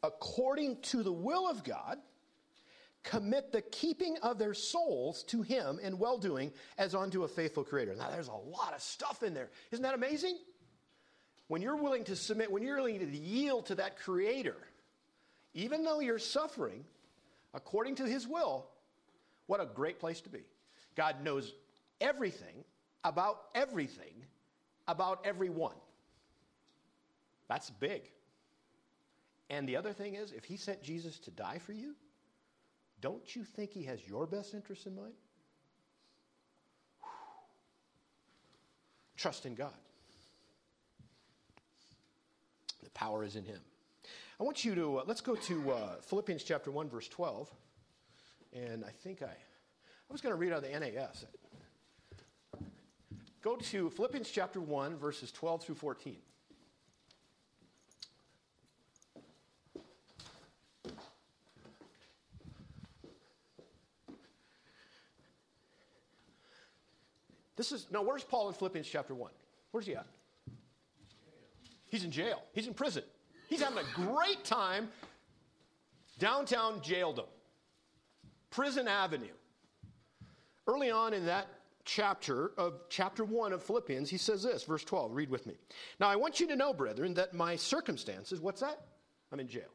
according to the will of God commit the keeping of their souls to Him in well doing as unto a faithful Creator. Now, there's a lot of stuff in there. Isn't that amazing? When you're willing to submit, when you're willing to yield to that Creator, even though you're suffering according to His will, what a great place to be. God knows everything about everything about everyone. That's big. And the other thing is, if he sent Jesus to die for you, don't you think he has your best interest in mind? Trust in God. The power is in him. I want you to, uh, let's go to uh, Philippians chapter 1, verse 12. And I think I, I was going to read out of the NAS. Go to Philippians chapter 1, verses 12 through 14. This is, now where's Paul in Philippians chapter 1? Where's he at? He's in jail. He's in prison. He's having a great time downtown jaildom, Prison Avenue. Early on in that chapter of chapter 1 of Philippians, he says this, verse 12, read with me. Now I want you to know, brethren, that my circumstances, what's that? I'm in jail.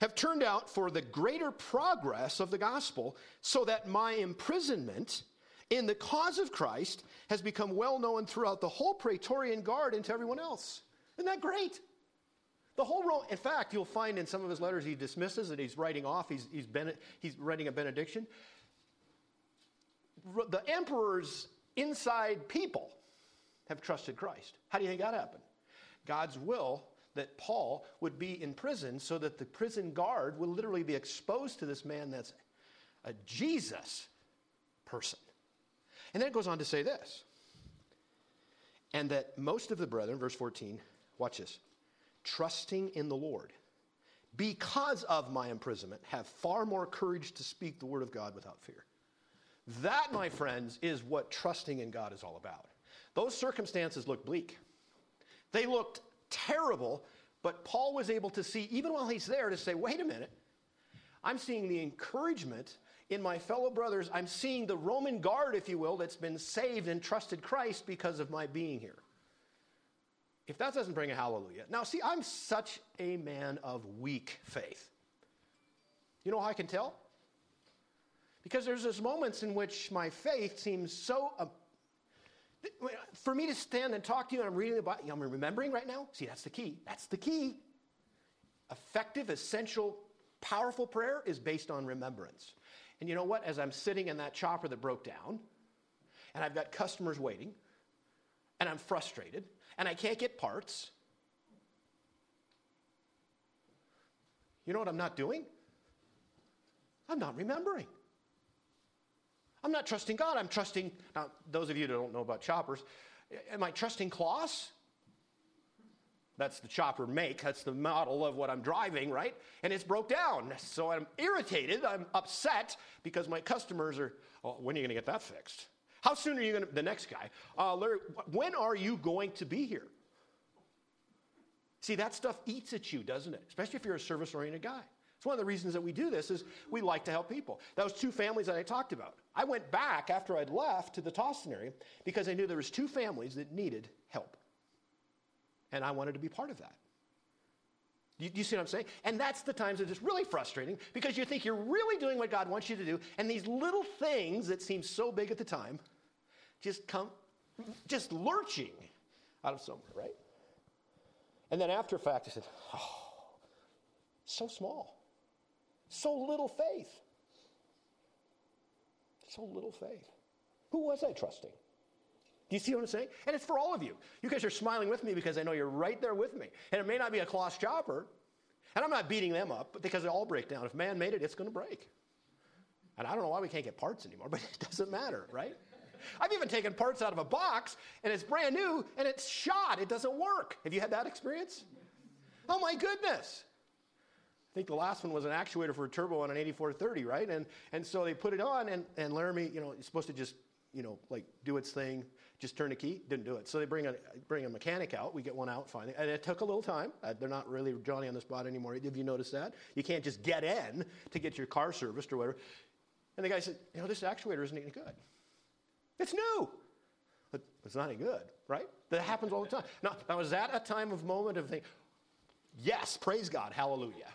Have turned out for the greater progress of the gospel, so that my imprisonment in the cause of Christ has become well known throughout the whole Praetorian Guard and to everyone else. Isn't that great? The whole row, in fact, you'll find in some of his letters he dismisses that he's writing off, he's, he's, bene, he's writing a benediction. The emperor's inside people have trusted Christ. How do you think that happened? God's will that Paul would be in prison so that the prison guard would literally be exposed to this man that's a Jesus person. And then it goes on to say this and that most of the brethren, verse 14, watch this, trusting in the Lord, because of my imprisonment, have far more courage to speak the word of God without fear. That, my friends, is what trusting in God is all about. Those circumstances looked bleak. They looked terrible, but Paul was able to see, even while he's there, to say, wait a minute, I'm seeing the encouragement in my fellow brothers, I'm seeing the Roman guard, if you will, that's been saved and trusted Christ because of my being here. If that doesn't bring a hallelujah. Now, see, I'm such a man of weak faith. You know how I can tell? Because there's those moments in which my faith seems so. Uh, for me to stand and talk to you and I'm reading about, you know, I'm remembering right now. See, that's the key. That's the key. Effective, essential, powerful prayer is based on remembrance. And you know what? As I'm sitting in that chopper that broke down, and I've got customers waiting, and I'm frustrated, and I can't get parts, you know what I'm not doing? I'm not remembering. I'm not trusting God. I'm trusting, now, those of you that don't know about choppers, am I trusting Claas? That's the chopper make. That's the model of what I'm driving, right? And it's broke down. So I'm irritated. I'm upset because my customers are, oh, when are you going to get that fixed? How soon are you going to, be the next guy, uh, Larry, when are you going to be here? See, that stuff eats at you, doesn't it? Especially if you're a service oriented guy. It's one of the reasons that we do this is we like to help people. Those two families that I talked about. I went back after I'd left to the Toston area because I knew there was two families that needed help. And I wanted to be part of that. You, you, see what I'm saying? And that's the times that it's really frustrating because you think you're really doing what God wants you to do, and these little things that seem so big at the time just come, just lurching out of somewhere, right? And then after fact, I said, oh, so small, so little faith. So little faith. Who was I trusting? Do you see what I'm saying? And it's for all of you. You guys are smiling with me because I know you're right there with me. And it may not be a Claas chopper, and I'm not beating them up because they all break down. If man made it, it's going to break. And I don't know why we can't get parts anymore, but it doesn't matter, right? I've even taken parts out of a box and it's brand new and it's shot. It doesn't work. Have you had that experience? Oh my goodness. I think the last one was an actuator for a turbo on an 8430, right? And, and so they put it on and, and Laramie, you know, is supposed to just, you know, like do its thing just turn a key, didn't do it. So they bring a, bring a mechanic out. We get one out finally. And it took a little time. Uh, they're not really Johnny on the spot anymore. Have you noticed that? You can't just get in to get your car serviced or whatever. And the guy said, You know, this actuator isn't any good. It's new. But it's not any good, right? That happens all the time. Now, now is that a time of moment of thinking, yes, praise God, hallelujah?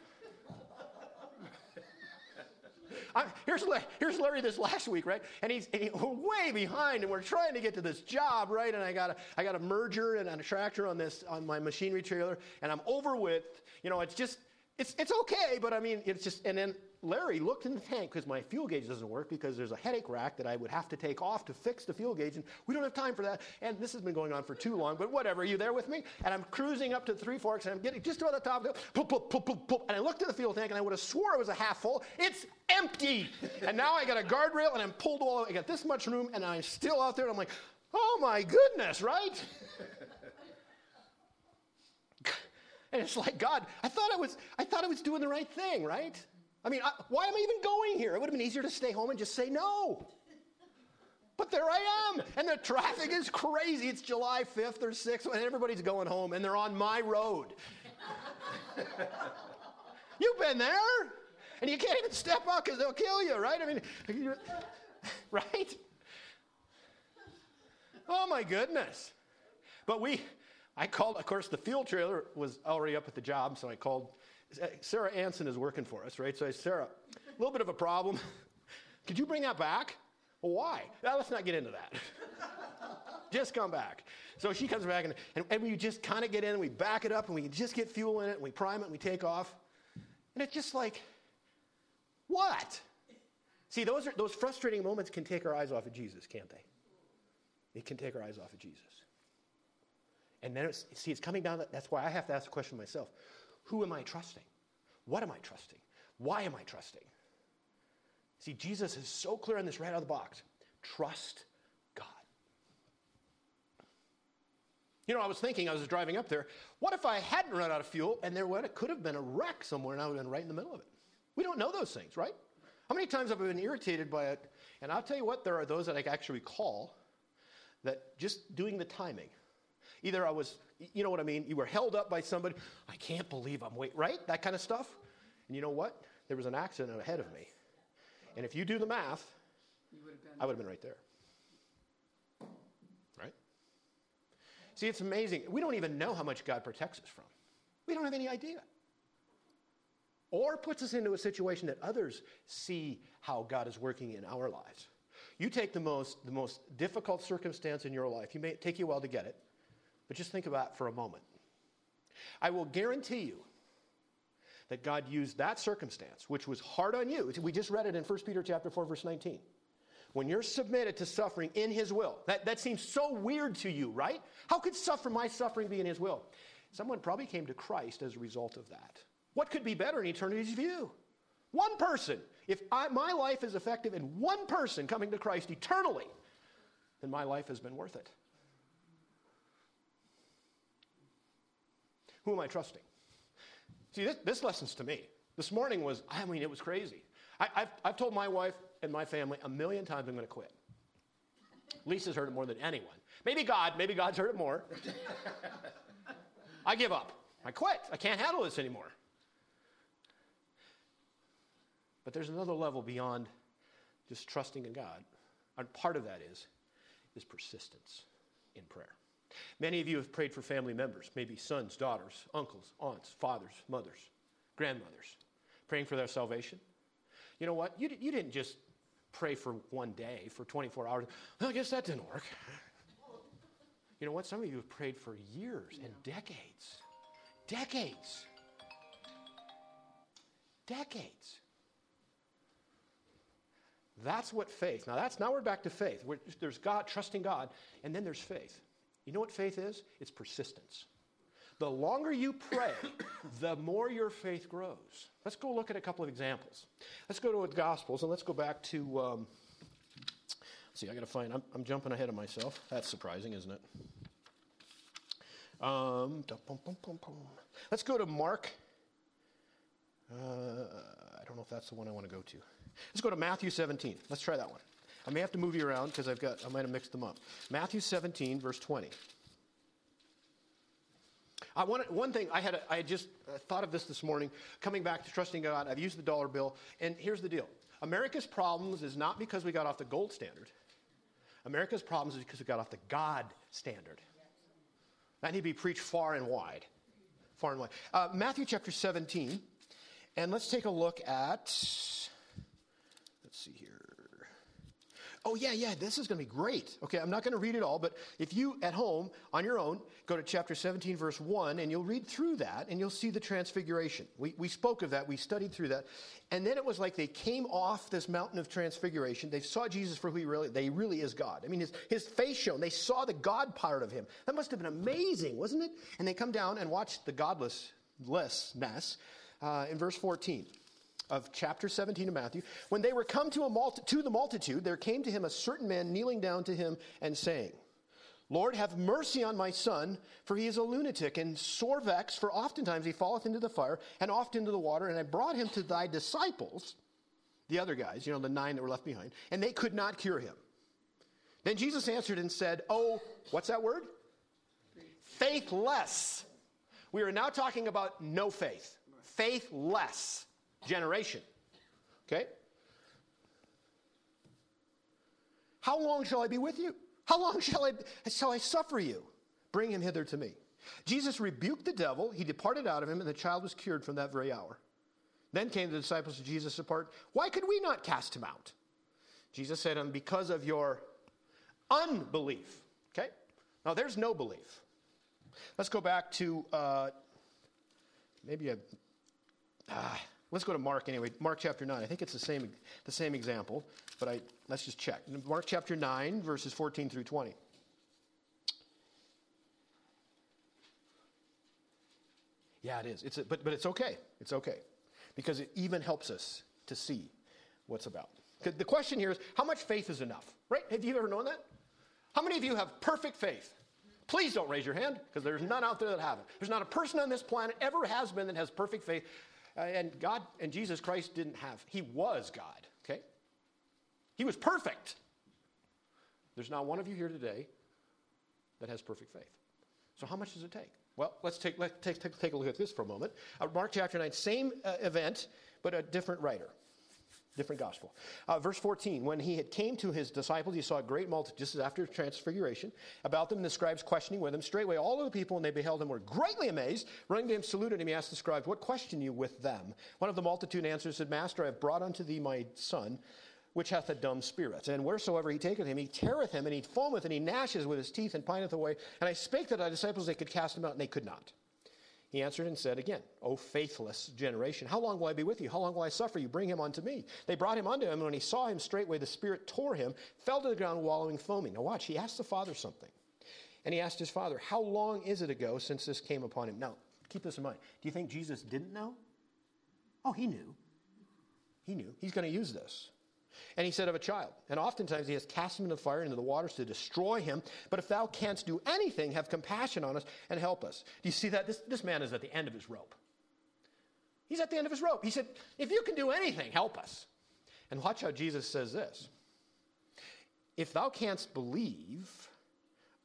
I, here's, here's Larry this last week, right? And he's, and he's way behind, and we're trying to get to this job, right? And I got a, I got a merger and a tractor on this on my machinery trailer, and I'm over with, you know, it's just it's it's okay, but I mean, it's just and then Larry looked in the tank because my fuel gauge doesn't work because there's a headache rack that I would have to take off to fix the fuel gauge, and we don't have time for that. And this has been going on for too long, but whatever. Are you there with me? And I'm cruising up to Three Forks, and I'm getting just about the top. Poop, poop, and I looked at the fuel tank, and I would have swore it was a half full. It's empty. and now I got a guardrail, and I'm pulled all. I got this much room, and I'm still out there. And I'm like, oh my goodness, right? and it's like God. I thought I was. I thought I was doing the right thing, right? I mean, I, why am I even going here? It would have been easier to stay home and just say no. But there I am, and the traffic is crazy. It's July 5th or 6th, and everybody's going home, and they're on my road. You've been there, and you can't even step out because they'll kill you, right? I mean, right? Oh my goodness. But we, I called, of course, the fuel trailer was already up at the job, so I called Sarah Anson is working for us, right? So I said, Sarah, a little bit of a problem. Could you bring that back? Well, why? Now, let's not get into that. just come back. So she comes back, and, and, and we just kind of get in, and we back it up, and we just get fuel in it, and we prime it, and we take off. And it's just like, what? See, those, are, those frustrating moments can take our eyes off of Jesus, can't they? It can take our eyes off of Jesus. And then, it's, see, it's coming down. That's why I have to ask the question myself Who am I trusting? What am I trusting? Why am I trusting? See, Jesus is so clear on this right out of the box. Trust God. You know, I was thinking, I was driving up there, what if I hadn't run out of fuel and there would, could have been a wreck somewhere and I would have been right in the middle of it? We don't know those things, right? How many times have I been irritated by it? And I'll tell you what, there are those that I actually call that just doing the timing. Either I was, you know what I mean? You were held up by somebody. I can't believe I'm waiting, right? That kind of stuff. And you know what? There was an accident ahead of me. And if you do the math, would I would have been right there. Right? See, it's amazing. We don't even know how much God protects us from. We don't have any idea. Or puts us into a situation that others see how God is working in our lives. You take the most, the most difficult circumstance in your life, you may take you a while to get it, but just think about it for a moment. I will guarantee you that God used that circumstance, which was hard on you. We just read it in 1 Peter chapter 4, verse 19. When you're submitted to suffering in his will, that, that seems so weird to you, right? How could suffer my suffering be in his will? Someone probably came to Christ as a result of that. What could be better in eternity's view? One person. If I, my life is effective in one person coming to Christ eternally, then my life has been worth it. Who am I trusting? See, this, this lesson's to me. This morning was, I mean, it was crazy. I, have I've told my wife and my family a million times I'm going to quit. Lisa's heard it more than anyone. Maybe God, maybe God's heard it more. I give up. I quit. I can't handle this anymore. But there's another level beyond just trusting in God. And part of that is, is persistence in prayer. Many of you have prayed for family members, maybe sons, daughters, uncles, aunts, fathers, mothers, grandmothers, praying for their salvation. You know what? You, you didn't just pray for one day, for 24 hours. Well, I guess that didn't work. You know what? Some of you have prayed for years and decades. Decades. Decades. That's what faith. Now that's now we're back to faith. We're, there's God, trusting God, and then there's faith. You know what faith is? It's persistence. The longer you pray, the more your faith grows. Let's go look at a couple of examples. Let's go to the Gospels and let's go back to. Um, see, I got to find. I'm, I'm, jumping ahead of myself. That's surprising, isn't it? Um, let's go to Mark. Uh, I don't know if that's the one I want to go to. Let's go to Matthew 17. Let's try that one. I may have to move you around because I've got I might have mixed them up. Matthew 17, verse 20. I wanted, one thing I had I had just uh, thought of this this morning. Coming back to trusting God, I've used the dollar bill, and here's the deal: America's problems is not because we got off the gold standard. America's problems is because we got off the God standard. That need to be preached far and wide, far and wide. Uh, Matthew chapter 17, and let's take a look at Let's see here. Oh, yeah, yeah, this is going to be great. Okay, I'm not going to read it all, but if you at home on your own go to chapter 17, verse 1, and you'll read through that and you'll see the transfiguration. We, we spoke of that, we studied through that. And then it was like they came off this mountain of transfiguration. They saw Jesus for who he really, they really is God. I mean, his, his face shone. They saw the God part of him. That must have been amazing, wasn't it? And they come down and watch the godlessness uh, in verse 14 of chapter 17 of Matthew, when they were come to, to the multitude, there came to him a certain man kneeling down to him and saying, Lord, have mercy on my son, for he is a lunatic and sore vexed, for oftentimes he falleth into the fire and oft into the water. And I brought him to thy disciples, the other guys, you know, the nine that were left behind, and they could not cure him. Then Jesus answered and said, Oh, what's that word? Faithless. We are now talking about no faith. Faithless generation. Okay? How long shall I be with you? How long shall I, shall I suffer you? Bring him hither to me. Jesus rebuked the devil. He departed out of him, and the child was cured from that very hour. Then came the disciples of Jesus apart. Why could we not cast him out? Jesus said, "And because of your unbelief. Okay? Now there's no belief. Let's go back to uh, maybe a. Ah, Let's go to Mark anyway. Mark chapter 9. I think it's the same, the same example, but I, let's just check. Mark chapter 9, verses 14 through 20. Yeah, it is. It's a, but, but it's okay. It's okay. Because it even helps us to see what's about. The question here is how much faith is enough? Right? Have you ever known that? How many of you have perfect faith? Please don't raise your hand because there's none out there that have it. There's not a person on this planet ever has been that has perfect faith. Uh, and God and Jesus Christ didn't have. He was God, okay? He was perfect. There's not one of you here today that has perfect faith. So, how much does it take? Well, let's take, let's take, take, take a look at this for a moment. Uh, Mark chapter 9, same uh, event, but a different writer different gospel. Uh, verse 14, when he had came to his disciples, he saw a great multitude, just as after transfiguration, about them, the scribes questioning with him. Straightway all of the people, when they beheld him, were greatly amazed. Running to him, saluted him, he asked the scribes, What question you with them? One of the multitude answered, said, Master, I have brought unto thee my son, which hath a dumb spirit. And wheresoever he taketh him, he teareth him, and he foameth, and he gnasheth with his teeth, and pineth away. And I spake to thy disciples, they could cast him out, and they could not. He answered and said again, O faithless generation, how long will I be with you? How long will I suffer you? Bring him unto me. They brought him unto him, and when he saw him straightway, the Spirit tore him, fell to the ground, wallowing, foaming. Now watch, he asked the Father something. And he asked his Father, How long is it ago since this came upon him? Now, keep this in mind. Do you think Jesus didn't know? Oh, he knew. He knew. He's going to use this. And he said of a child, and oftentimes he has cast him into the fire, into the waters to destroy him. But if thou canst do anything, have compassion on us and help us. Do you see that? This, this man is at the end of his rope. He's at the end of his rope. He said, If you can do anything, help us. And watch how Jesus says this If thou canst believe,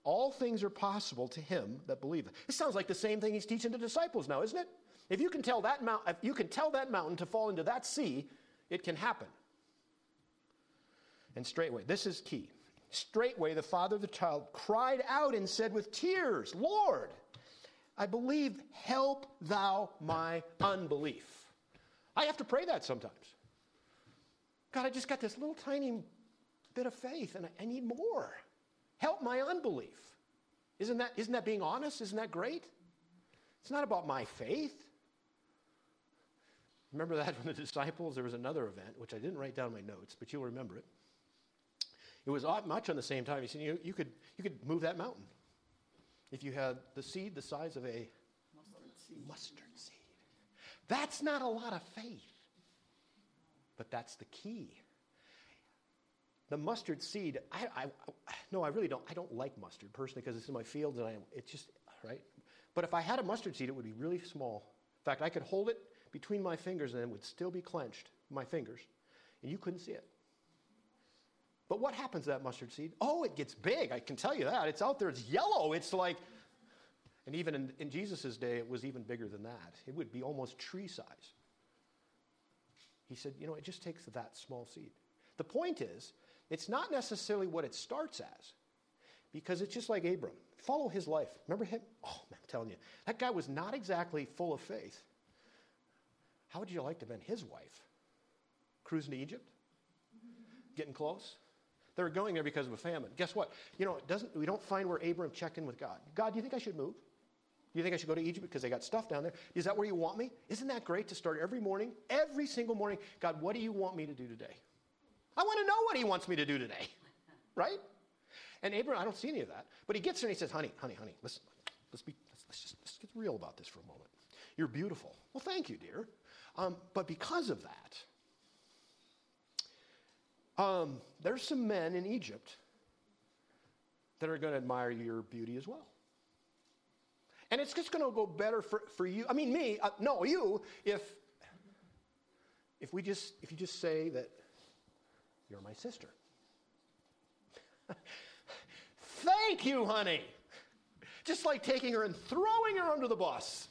all things are possible to him that believeth. This sounds like the same thing he's teaching the disciples now, isn't it? If you can tell that mount, if you can tell that mountain to fall into that sea, it can happen. And straightway, this is key. Straightway, the father of the child cried out and said with tears, Lord, I believe, help thou my unbelief. I have to pray that sometimes. God, I just got this little tiny bit of faith and I, need more. Help my unbelief. Isn't that, isn't that being honest? Isn't that great? It's not about my faith. Remember that from the disciples, there was another event, which I didn't write down in my notes, but you'll remember it. It was much on the same time. He said, you, you, could, you could move that mountain if you had the seed the size of a mustard seed. mustard seed. That's not a lot of faith, but that's the key. The mustard seed, I, I, no, I really don't. I don't like mustard personally because it's in my fields and I, it's just, right? But if I had a mustard seed, it would be really small. In fact, I could hold it between my fingers and it would still be clenched, my fingers, and you couldn't see it. But what happens to that mustard seed? Oh, it gets big. I can tell you that. It's out there. It's yellow. It's like, and even in, in Jesus' day, it was even bigger than that. It would be almost tree size. He said, you know, it just takes that small seed. The point is, it's not necessarily what it starts as, because it's just like Abram. Follow his life. Remember him? Oh, I'm telling you, that guy was not exactly full of faith. How would you like to have been his wife? Cruising to Egypt? Getting close? They were going there because of a famine. Guess what? You know, doesn't, we don't find where Abram checked in with God. God, do you think I should move? Do you think I should go to Egypt because they got stuff down there? Is that where you want me? Isn't that great to start every morning, every single morning? God, what do you want me to do today? I want to know what he wants me to do today, right? And Abram, I don't see any of that. But he gets there and he says, honey, honey, honey, listen, let's, be, let's, let's just let's get real about this for a moment. You're beautiful. Well, thank you, dear. Um, but because of that, um, there's some men in Egypt that are going to admire your beauty as well. And it's just going to go better for, for you. I mean, me, uh, no, you, if, if, we just, if you just say that you're my sister. Thank you, honey. Just like taking her and throwing her under the bus.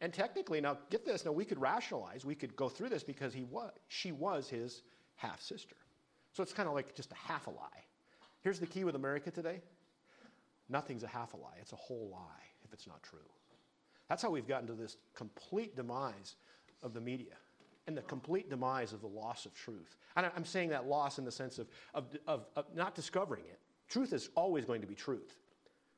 And technically, now get this, now we could rationalize, we could go through this because he was, she was his half sister. So it's kind of like just a half a lie. Here's the key with America today nothing's a half a lie, it's a whole lie if it's not true. That's how we've gotten to this complete demise of the media and the complete demise of the loss of truth. And I'm saying that loss in the sense of, of, of, of not discovering it. Truth is always going to be truth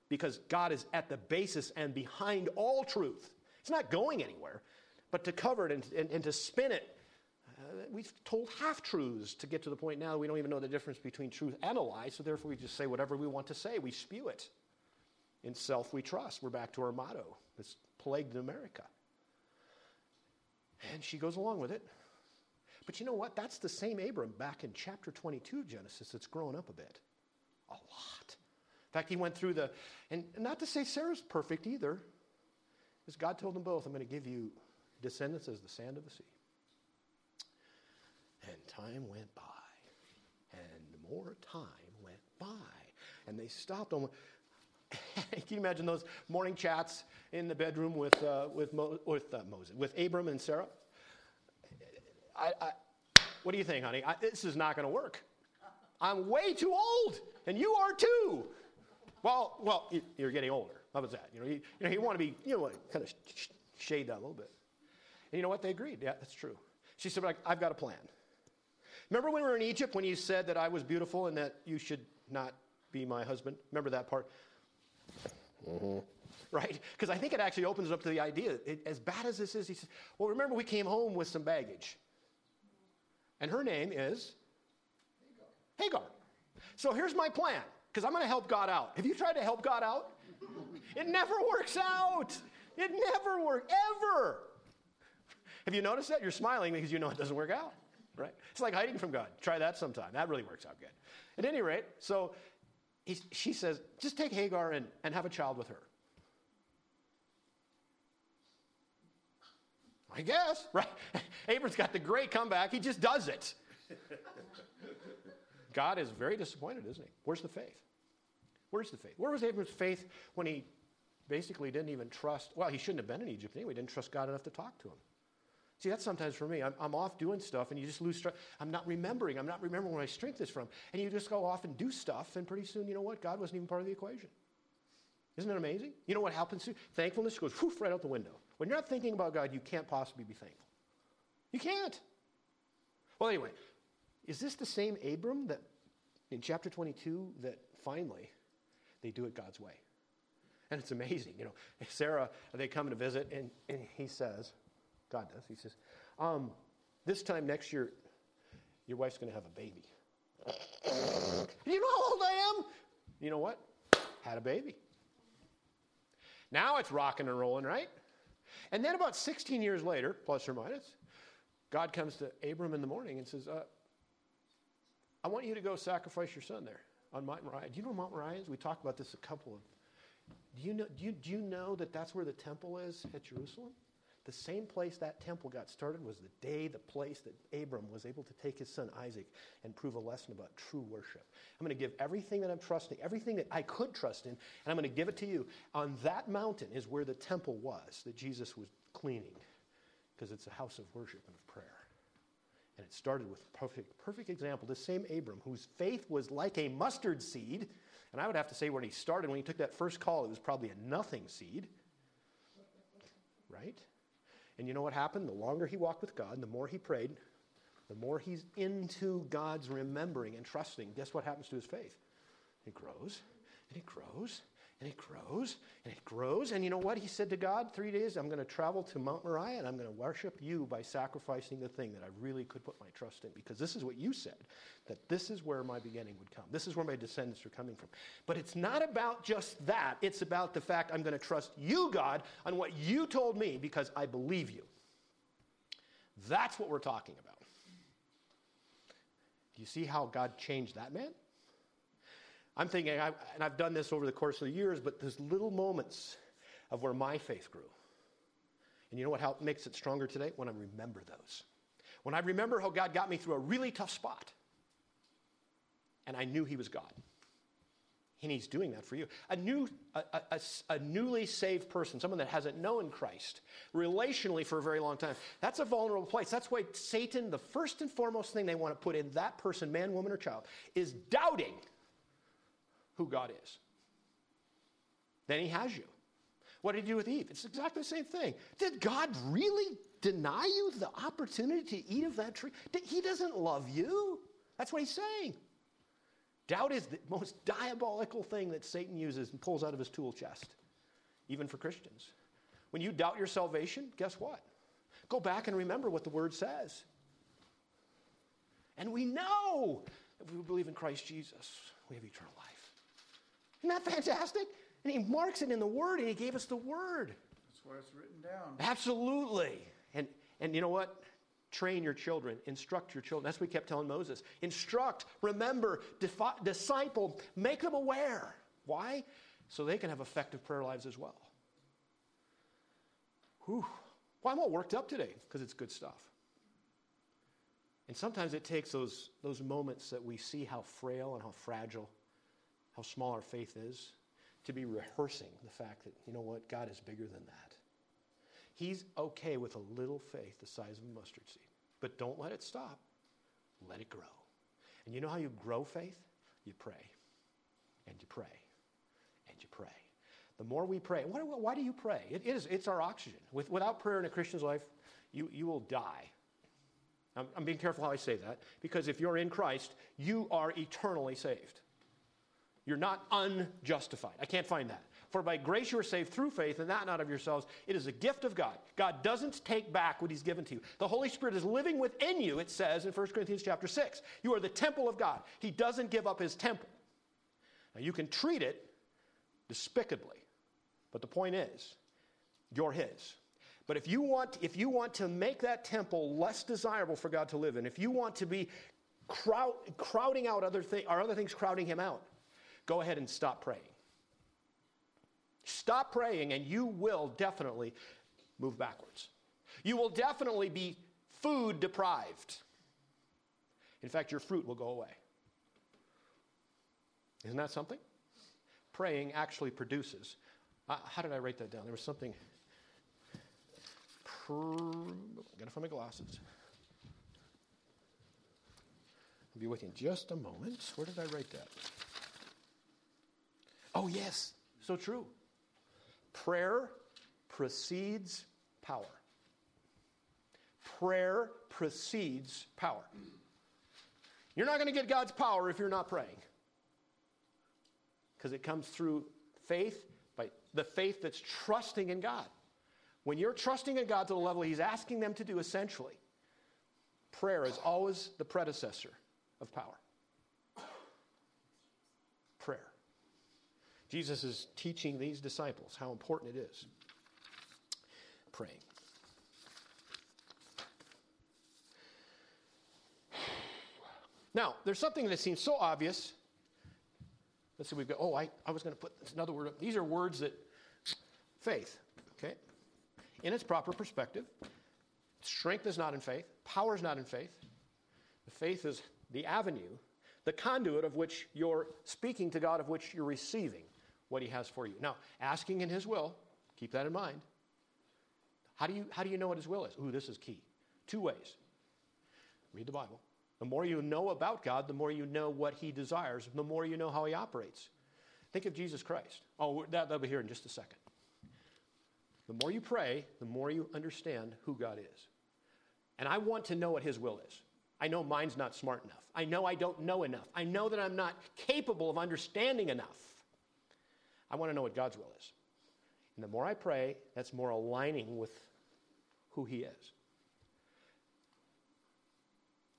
because God is at the basis and behind all truth. It's not going anywhere, but to cover it and, and, and to spin it uh, we've told half truths to get to the point now we don't even know the difference between truth and a lie, so therefore we just say whatever we want to say. We spew it. In self we trust. We're back to our motto. It's plagued America. And she goes along with it. But you know what? That's the same Abram back in chapter 22 of Genesis that's grown up a bit. A lot. In fact, he went through the, and not to say Sarah's perfect either, because God told them both, I'm going to give you descendants as the sand of the sea. And time went by, and more time went by, and they stopped on. Can you imagine those morning chats in the bedroom with, uh, with, Mo, with uh, Moses, with Abram and Sarah? I, I, what do you think, honey? I, this is not going to work. I'm way too old, and you are too. Well, well, you're getting older. How about that? You know, you, you, know, you want to be, you know, kind of shade that a little bit. And you know what? They agreed. Yeah, that's true. She said, I've got a plan. Remember when we were in Egypt when you said that I was beautiful and that you should not be my husband? Remember that part? Mm-hmm. Right? Because I think it actually opens up to the idea. It, as bad as this is, he says, Well, remember we came home with some baggage. And her name is Hagar. Hagar. So here's my plan, because I'm going to help God out. Have you tried to help God out? It never works out. It never works, ever. Have you noticed that? You're smiling because you know it doesn't work out, right? It's like hiding from God. Try that sometime. That really works out good. At any rate, so he, she says, just take Hagar and, and have a child with her. I guess, right? Abram's got the great comeback. He just does it. God is very disappointed, isn't he? Where's the faith? Where's the faith? Where was Abram's faith when he basically didn't even trust? Well, he shouldn't have been in Egypt anyway. He didn't trust God enough to talk to him. See, that's sometimes for me. I'm, I'm off doing stuff and you just lose strength. I'm not remembering. I'm not remembering where my strength is from. And you just go off and do stuff, and pretty soon, you know what? God wasn't even part of the equation. Isn't that amazing? You know what happens to thankfulness goes whoof, right out the window. When you're not thinking about God, you can't possibly be thankful. You can't. Well, anyway, is this the same Abram that in chapter 22 that finally they do it God's way? And it's amazing. You know, Sarah, they come to visit, and, and he says, God does. He says, um, This time next year, your wife's going to have a baby. you know how old I am? You know what? Had a baby. Now it's rocking and rolling, right? And then about 16 years later, plus or minus, God comes to Abram in the morning and says, uh, I want you to go sacrifice your son there on Mount Moriah. Do you know Mount Moriah is? We talked about this a couple of. Do you know, do you, do you know that that's where the temple is at Jerusalem? The same place that temple got started was the day, the place that Abram was able to take his son Isaac and prove a lesson about true worship. I'm going to give everything that I'm trusting, everything that I could trust in, and I'm going to give it to you. On that mountain is where the temple was that Jesus was cleaning, because it's a house of worship and of prayer. And it started with perfect, perfect example. The same Abram, whose faith was like a mustard seed, and I would have to say when he started, when he took that first call, it was probably a nothing seed, right? And you know what happened? The longer he walked with God, the more he prayed, the more he's into God's remembering and trusting. Guess what happens to his faith? It grows and it grows and it grows and it grows. And you know what? He said to God, Three days, I'm going to travel to Mount Moriah and I'm going to worship you by sacrificing the thing that I really could put my trust in. Because this is what you said, that this is where my beginning would come. This is where my descendants are coming from. But it's not about just that, it's about the fact I'm going to trust you, God, on what you told me because I believe you. That's what we're talking about. Do you see how God changed that man? I'm thinking, and I've done this over the course of the years, but there's little moments of where my faith grew. And you know what help makes it stronger today? When I remember those. When I remember how God got me through a really tough spot, and I knew He was God. And He's doing that for you. A, new, a, a, a newly saved person, someone that hasn't known Christ relationally for a very long time, that's a vulnerable place. That's why Satan, the first and foremost thing they want to put in that person, man, woman, or child, is doubting who God is. Then he has you. What did he do with Eve? It's exactly the same thing. Did God really deny you the opportunity to eat of that tree? He doesn't love you. That's what he's saying. Doubt is the most diabolical thing that Satan uses and pulls out of his tool chest, even for Christians. When you doubt your salvation, guess what? Go back and remember what the word says. And we know if we believe in Christ Jesus, we have eternal life. Isn't that fantastic? And he marks it in the Word, and he gave us the Word. That's why it's written down. Absolutely. And, and you know what? Train your children, instruct your children. That's what we kept telling Moses. Instruct, remember, defi- disciple, make them aware. Why? So they can have effective prayer lives as well. Whew. Well, I'm all worked up today because it's good stuff. And sometimes it takes those, those moments that we see how frail and how fragile, how small our faith is, to be rehearsing the fact that, you know what, God is bigger than that. He's okay with a little faith the size of a mustard seed. But don't let it stop. Let it grow. And you know how you grow faith? You pray. And you pray. And you pray. The more we pray, why, why do you pray? It, is, it's our oxygen. With, without prayer in a Christian's life, you, you will die. I'm, I'm being careful how I say that, because if you're in Christ, you are eternally saved. You're not unjustified. I can't find that. For by grace you are saved through faith, and that not of yourselves. It is a gift of God. God doesn't take back what He's given to you. The Holy Spirit is living within you, it says in 1 Corinthians chapter 6. You are the temple of God. He doesn't give up His temple. Now you can treat it despicably, but the point is, you're His. But if you want, if you want to make that temple less desirable for God to live in, if you want to be crowd, crowding out other things, are other things crowding him out, go ahead and stop praying. Stop praying, and you will definitely move backwards. You will definitely be food deprived. In fact, your fruit will go away. Isn't that something? Praying actually produces. Uh, how did I write that down? There was something gotta find my glasses. I'll be with you in just a moment. Where did I write that? Oh, yes, so true. Prayer precedes power. Prayer precedes power. You're not going to get God's power if you're not praying. Because it comes through faith, by the faith that's trusting in God. When you're trusting in God to the level He's asking them to do, essentially, prayer is always the predecessor of power. Prayer. Jesus is teaching these disciples how important it is praying. Now, there's something that seems so obvious. Let's see, we've got, oh, I, I was going to put another word up. These are words that, faith, okay? in its proper perspective. Strength is not in faith, power is not in faith. The faith is the avenue, the conduit of which you're speaking to God, of which you're receiving what He has for you. Now, asking in His will, keep that in mind. How do you, how do you know what His will is? Ooh, this is key. Two ways read the Bible. The more you know about God, the more you know what He desires, the more you know how He operates. Think of Jesus Christ. Oh, that, that'll be here in just a second. The more you pray, the more you understand who God is. And I want to know what His will is. I know mine's not smart enough. I know I don't know enough. I know that I'm not capable of understanding enough. I want to know what God's will is. And the more I pray, that's more aligning with who He is.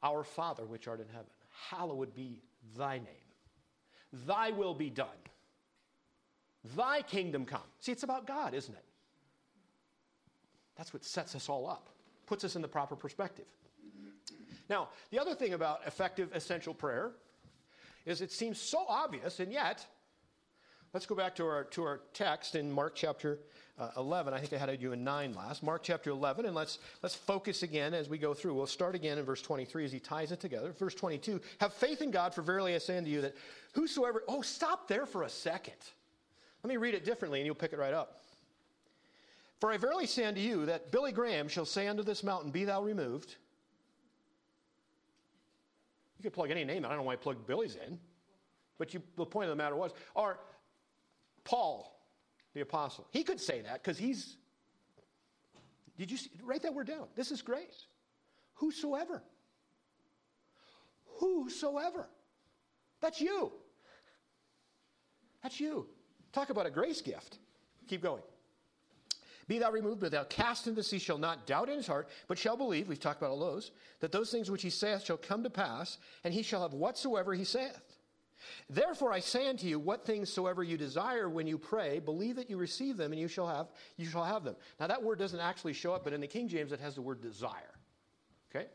Our Father, which art in heaven, hallowed be thy name. Thy will be done. Thy kingdom come. See, it's about God, isn't it? That's what sets us all up, puts us in the proper perspective. Now, the other thing about effective essential prayer is it seems so obvious, and yet, let's go back to our, to our text in Mark chapter uh, 11. I think I had you in 9 last. Mark chapter 11, and let's, let's focus again as we go through. We'll start again in verse 23 as he ties it together. Verse 22 Have faith in God, for verily I say unto you that whosoever. Oh, stop there for a second. Let me read it differently, and you'll pick it right up. For I verily say unto you that Billy Graham shall say unto this mountain, Be thou removed. You could plug any name. I don't know why I plugged Billy's in. But you, the point of the matter was, or Paul, the apostle, he could say that because he's. Did you see, write that word down? This is grace. Whosoever. Whosoever. That's you. That's you. Talk about a grace gift. Keep going. Be thou removed, but thou cast into the sea shall not doubt in his heart, but shall believe, we've talked about all those, that those things which he saith shall come to pass, and he shall have whatsoever he saith. Therefore I say unto you, what things soever you desire when you pray, believe that you receive them and you shall have you shall have them. Now that word doesn't actually show up, but in the King James it has the word desire. Okay?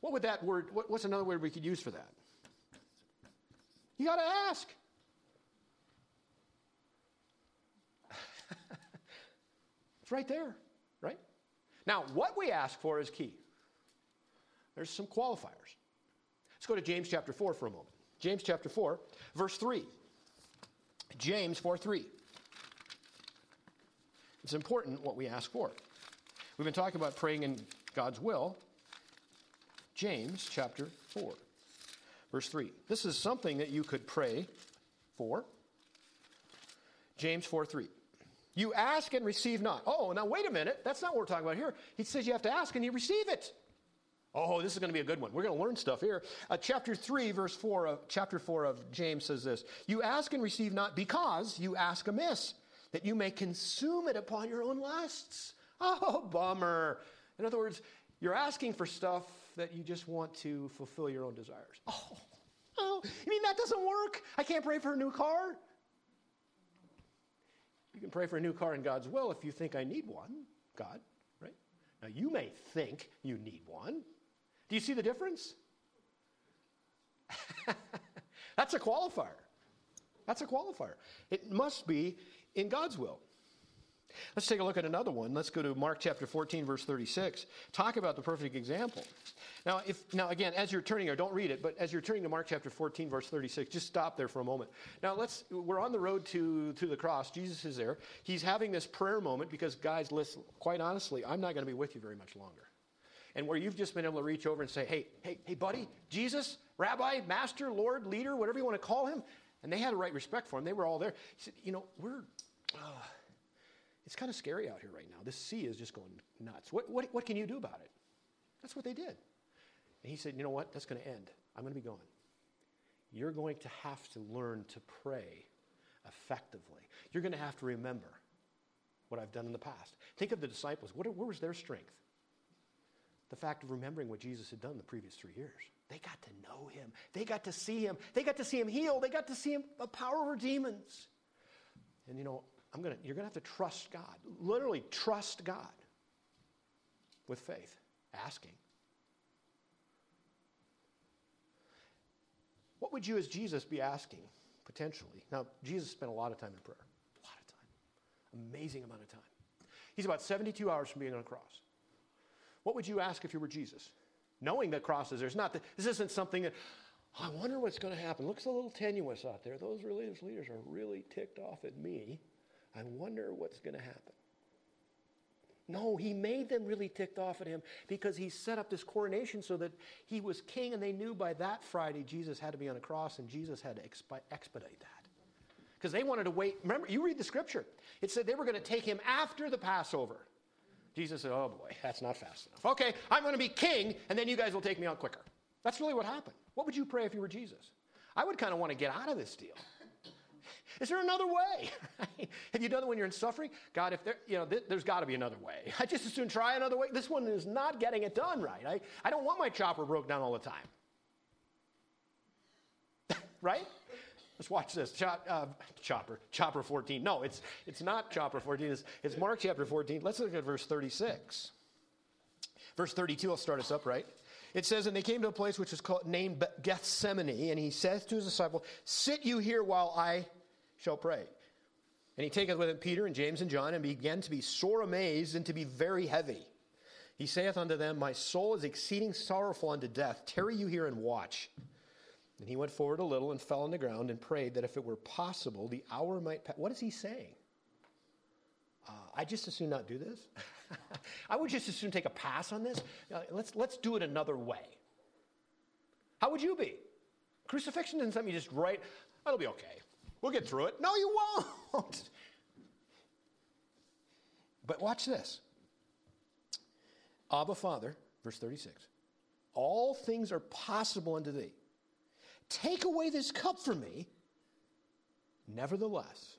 What would that word what, what's another word we could use for that? You got to ask. it's right there, right? Now, what we ask for is key. There's some qualifiers. Let's go to James chapter 4 for a moment. James chapter 4, verse 3. James 4 3. It's important what we ask for. We've been talking about praying in God's will. James chapter 4, verse 3. This is something that you could pray for. James 4 3. You ask and receive not. Oh, now wait a minute. That's not what we're talking about here. He says you have to ask and you receive it. Oh, this is going to be a good one. We're going to learn stuff here. Uh, chapter 3, verse 4 of chapter 4 of James says this You ask and receive not because you ask amiss, that you may consume it upon your own lusts. Oh, bummer. In other words, you're asking for stuff that you just want to fulfill your own desires. Oh, oh, you mean that doesn't work? I can't pray for a new car? You can pray for a new car in God's will if you think I need one, God, right? Now, you may think you need one. Do you see the difference? That's a qualifier. That's a qualifier. It must be in God's will. Let's take a look at another one. Let's go to Mark chapter 14, verse 36. Talk about the perfect example. Now, if now again, as you're turning, or don't read it, but as you're turning to Mark chapter 14, verse 36, just stop there for a moment. Now let's we're on the road to, to the cross. Jesus is there. He's having this prayer moment because, guys, listen, quite honestly, I'm not going to be with you very much longer and where you've just been able to reach over and say, hey, hey, hey, buddy, Jesus, rabbi, master, Lord, leader, whatever you want to call him. And they had a right respect for him. They were all there. He said, you know, we're, uh, it's kind of scary out here right now. This sea is just going nuts. What, what, what can you do about it? That's what they did. And he said, you know what? That's going to end. I'm going to be gone. You're going to have to learn to pray effectively. You're going to have to remember what I've done in the past. Think of the disciples. What, where was their strength? The fact of remembering what Jesus had done the previous three years. They got to know him. They got to see him. They got to see him heal. They got to see him a power over demons. And you know, I'm gonna, you're going to have to trust God. Literally, trust God with faith, asking. What would you, as Jesus, be asking potentially? Now, Jesus spent a lot of time in prayer, a lot of time, amazing amount of time. He's about 72 hours from being on a cross. What would you ask if you were Jesus? Knowing that crosses, there's not, the, this isn't something that, oh, I wonder what's going to happen. Looks a little tenuous out there. Those religious leaders are really ticked off at me. I wonder what's going to happen. No, he made them really ticked off at him because he set up this coronation so that he was king, and they knew by that Friday Jesus had to be on a cross, and Jesus had to expedite that. Because they wanted to wait. Remember, you read the scripture. It said they were going to take him after the Passover. Jesus said, Oh boy, that's not fast enough. Okay, I'm going to be king, and then you guys will take me out quicker. That's really what happened. What would you pray if you were Jesus? I would kind of want to get out of this deal. Is there another way? Have you done it when you're in suffering? God, if there, you know, th- there's got to be another way. I just as soon try another way. This one is not getting it done right. I, I don't want my chopper broke down all the time. right? Let's watch this. Chop, uh, chopper, chopper 14. No, it's, it's not chopper 14. It's, it's Mark chapter 14. Let's look at verse 36. Verse 32 will start us up, right? It says, And they came to a place which was called named Gethsemane, and he says to his disciple, Sit you here while I shall pray. And he taketh with him Peter and James and John, and began to be sore amazed and to be very heavy. He saith unto them, My soul is exceeding sorrowful unto death. Tarry you here and watch. And he went forward a little and fell on the ground and prayed that if it were possible, the hour might pass. What is he saying? Uh, I just as soon not do this. I would just as soon take a pass on this. Uh, let's, let's do it another way. How would you be? Crucifixion isn't something you just write, that'll be okay. We'll get through it. No, you won't. But watch this. Abba Father, verse 36. All things are possible unto thee. Take away this cup from me. Nevertheless,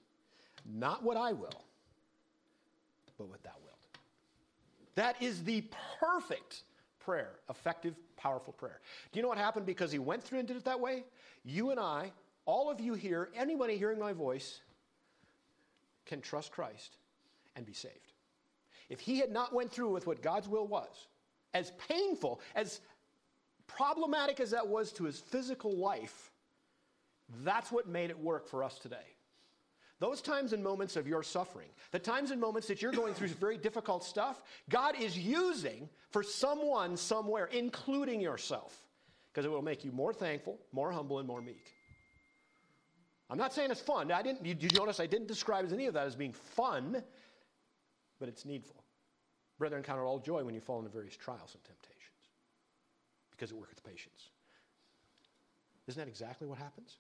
not what I will, but what thou wilt. That is the perfect prayer, effective, powerful prayer. Do you know what happened because he went through and did it that way? You and I all of you here, anybody hearing my voice, can trust Christ and be saved. If he had not went through with what God's will was, as painful, as problematic as that was to his physical life, that's what made it work for us today. Those times and moments of your suffering, the times and moments that you're going through very difficult stuff, God is using for someone somewhere, including yourself, because it will make you more thankful, more humble, and more meek. I'm not saying it's fun. I didn't, you, you notice I didn't describe any of that as being fun, but it's needful. Brethren, count it all joy when you fall into various trials and temptations, because it worketh patience. Isn't that exactly what happens?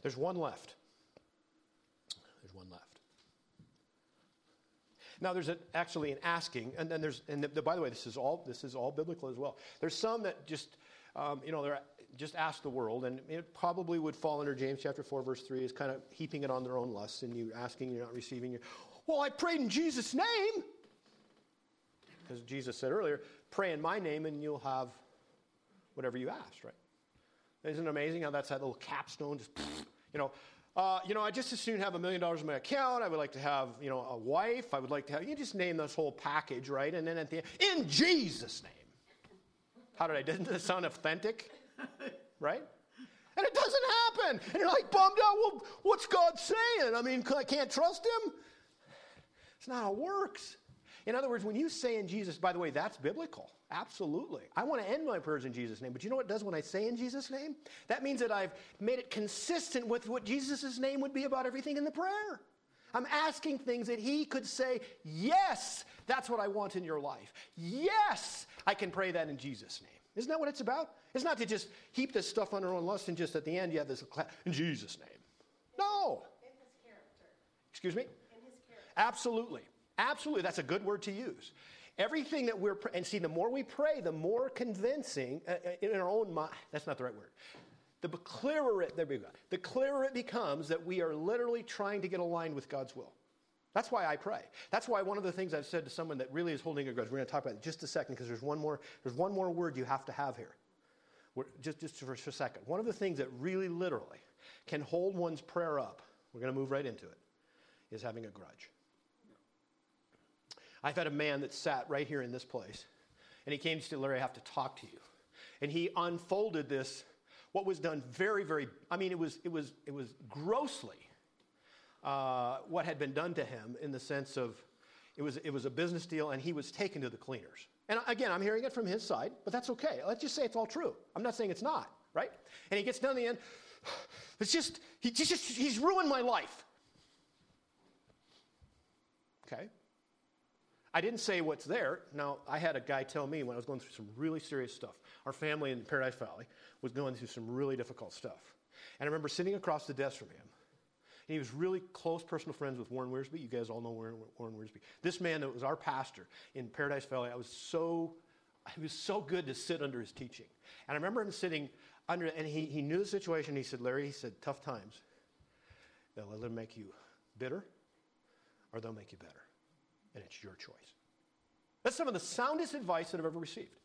There's one left. There's one left. Now, there's actually an asking, and then there's, and the, the, by the way, this is all this is all biblical as well. There's some that just, um, you know, they're just ask the world, and it probably would fall under James chapter four, verse three, is kind of heaping it on their own lusts, and you asking, you're not receiving. Your, well, I prayed in Jesus' name, because Jesus said earlier, pray in my name, and you'll have whatever you asked, right? Isn't it amazing how that's that little capstone just you know, uh, you know, I just as soon have a million dollars in my account. I would like to have, you know, a wife. I would like to have, you just name this whole package, right? And then at the end, in Jesus' name. How did I, doesn't that sound authentic? Right? And it doesn't happen. And you're like bummed out. Well, what's God saying? I mean, I can't trust him. It's not how it works. In other words, when you say in Jesus, by the way, that's biblical. Absolutely. I want to end my prayers in Jesus' name. But you know what it does when I say in Jesus' name? That means that I've made it consistent with what Jesus' name would be about everything in the prayer. I'm asking things that he could say, yes, that's what I want in your life. Yes, I can pray that in Jesus' name. Isn't that what it's about? It's not to just heap this stuff on our own lust and just at the end you have this in Jesus' name. No. In his character. Excuse me? In his character. Absolutely. Absolutely, that's a good word to use. Everything that we're, and see, the more we pray, the more convincing uh, uh, in our own mind, that's not the right word. The clearer it, there we go. The clearer it becomes that we are literally trying to get aligned with God's will. That's why I pray. That's why one of the things I've said to someone that really is holding a grudge, we're going to talk about it in just a second because there's one more, there's one more word you have to have here. We're, just, just for a second. One of the things that really literally can hold one's prayer up, we're going to move right into it, is having a grudge. I've had a man that sat right here in this place, and he came to say, Larry, I have to talk to you. And he unfolded this, what was done very, very, I mean, it was, it was, it was grossly uh, what had been done to him in the sense of it was, it was a business deal, and he was taken to the cleaners. And again, I'm hearing it from his side, but that's okay. Let's just say it's all true. I'm not saying it's not, right? And he gets down the end. It's just, he just, he's ruined my life. Okay. I didn't say what's there. Now, I had a guy tell me when I was going through some really serious stuff. Our family in Paradise Valley was going through some really difficult stuff. And I remember sitting across the desk from him. And he was really close personal friends with Warren Wiersbe. You guys all know Warren, Warren Wiersbe. This man that was our pastor in Paradise Valley, I was so, it was so good to sit under his teaching. And I remember him sitting under, and he, he knew the situation. He said, Larry, he said, tough times. They'll either make you bitter or they'll make you better and it's your choice. That's some of the soundest advice that I've ever received.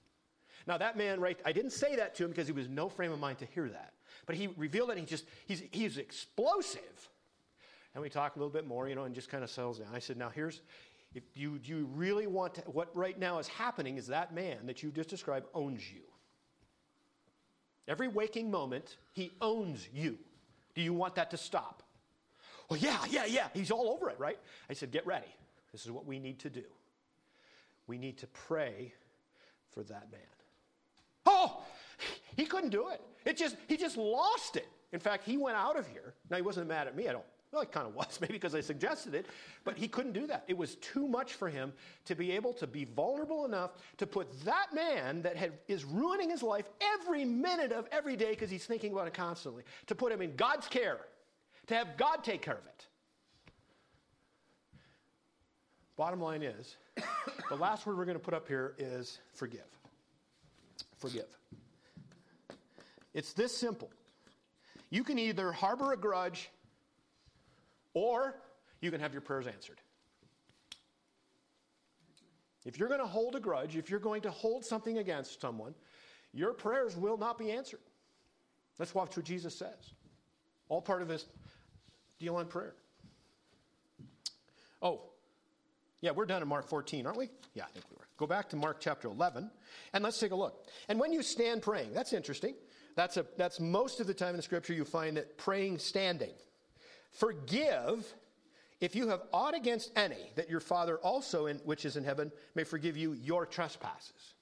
Now, that man, right, I didn't say that to him because he was no frame of mind to hear that. But he revealed that he just, he's, he's explosive. And we talk a little bit more, you know, and just kind of settles down. I said, now here's, if you, you really want to, what right now is happening is that man that you just described owns you. Every waking moment, he owns you. Do you want that to stop? Well, yeah, yeah, yeah. He's all over it, right? I said, get ready. This is what we need to do. We need to pray for that man. Oh, he couldn't do it. It just he just lost it. In fact, he went out of here. Now he wasn't mad at me. I don't. Well, it kind of was, maybe because I suggested it, but he couldn't do that. It was too much for him to be able to be vulnerable enough to put that man that had, is ruining his life every minute of every day because he's thinking about it constantly, to put him in God's care, to have God take care of it. Bottom line is, the last word we're going to put up here is forgive. Forgive. It's this simple. You can either harbor a grudge or you can have your prayers answered. If you're going to hold a grudge, if you're going to hold something against someone, your prayers will not be answered. That's what Jesus says. All part of this deal on prayer. Oh, yeah, we're done in Mark 14, aren't we? Yeah, I think we were. Go back to Mark chapter 11, and let's take a look. And when you stand praying, that's interesting. That's, a, that's most of the time in scripture you find that praying standing. Forgive if you have aught against any, that your Father also, in, which is in heaven, may forgive you your trespasses.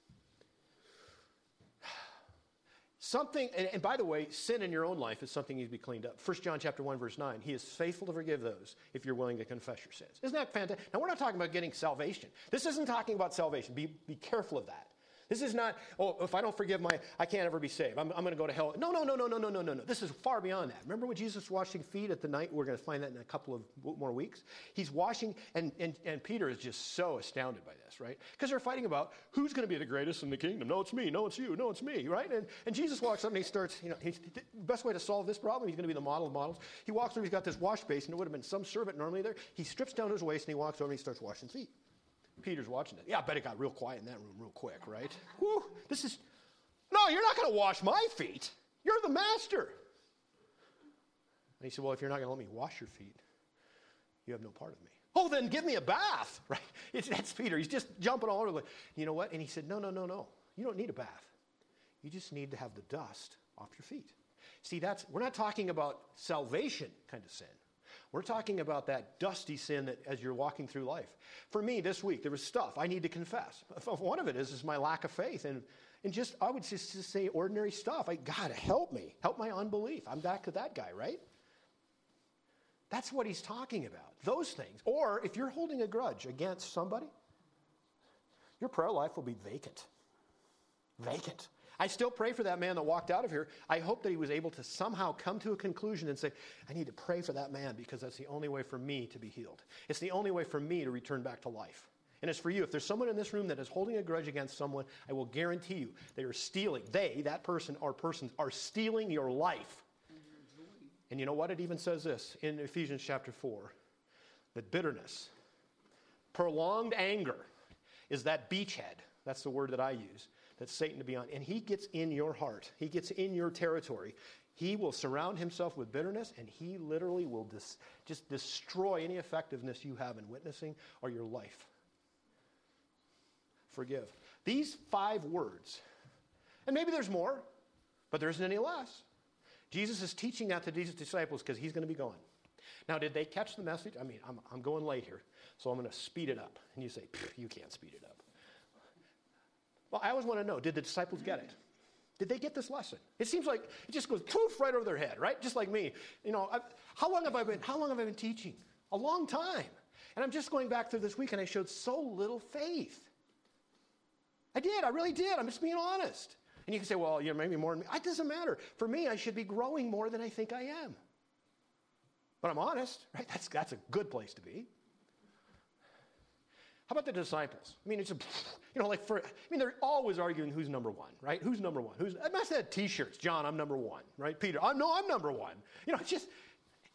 Something, and, and, by the way, sin in your own life is something needs to be cleaned up. 1 John chapter 1, verse 9. He is faithful to forgive those if you're willing to confess your sins. Isn't that fantastic? Now, we're not talking about getting salvation. This isn't talking about salvation. Be, be careful of that. This is not, oh, if I don't forgive my, I can't ever be saved. I'm, I'm going to go to hell. No, no, no, no, no, no, no, no, no. This is far beyond that. Remember when Jesus was washing feet at the night? We're going to find that in a couple of more weeks. He's washing, and, and, and Peter is just so astounded by this, right? Because they're fighting about who's going to be the greatest in the kingdom. No, it's me. No, it's you. No, it's me, right? And, and Jesus walks up and he starts, you know, the best way to solve this problem, he's going to be the model of models. He walks over, he's got this wash basin. It would have been some servant normally there. He strips down his waist and he walks over and he starts washing feet. Peter's watching it. Yeah, I bet it got real quiet in that room real quick, right? Whew, this is, no, you're not going to wash my feet. You're the master. And he said, Well, if you're not going to let me wash your feet, you have no part of me. Oh, then give me a bath, right? It's, that's Peter. He's just jumping all over the You know what? And he said, No, no, no, no. You don't need a bath. You just need to have the dust off your feet. See, that's, we're not talking about salvation kind of sin. We're talking about that dusty sin that as you're walking through life. For me, this week, there was stuff I need to confess. One of it is, is my lack of faith. And, and just, I would just, say ordinary stuff. I, God, help me. Help my unbelief. I'm back to that guy, right? That's what he's talking about. Those things. Or if you're holding a grudge against somebody, your prayer life will be vacant. Vacant. I still pray for that man that walked out of here. I hope that he was able to somehow come to a conclusion and say, I need to pray for that man because that's the only way for me to be healed. It's the only way for me to return back to life. And it's for you. If there's someone in this room that is holding a grudge against someone, I will guarantee you they are stealing. They, that person or persons, are stealing your life. And you know what? It even says this in Ephesians chapter 4 that bitterness, prolonged anger, is that beachhead. That's the word that I use that's Satan to be on. And he gets in your heart, he gets in your territory. He will surround himself with bitterness and he literally will dis- just destroy any effectiveness you have in witnessing or your life. Forgive. These five words, and maybe there's more, but there isn't any less. Jesus is teaching that to these disciples because he's going to be going. Now, did they catch the message? I mean, I'm, I'm going late here, so I'm going to speed it up. And you say, you can't speed it up. Well, I always want to know did the disciples get it? Did they get this lesson? It seems like it just goes poof right over their head, right? Just like me. You know, I've, how long have I been? How long have I been teaching? A long time. And I'm just going back through this week, and I showed so little faith. I did. I really did. I'm just being honest. And you can say, well, you know, maybe more than me. It doesn't matter. For me, I should be growing more than I think I am. But I'm honest, right? That's, that's a good place to be. How about the disciples? I mean, it's a, you know, like for, I mean, they're always arguing who's number one, right? Who's number one? Who's, I must have had t-shirts. John, I'm number one, right? Peter, I know I'm number one. You know, it's just,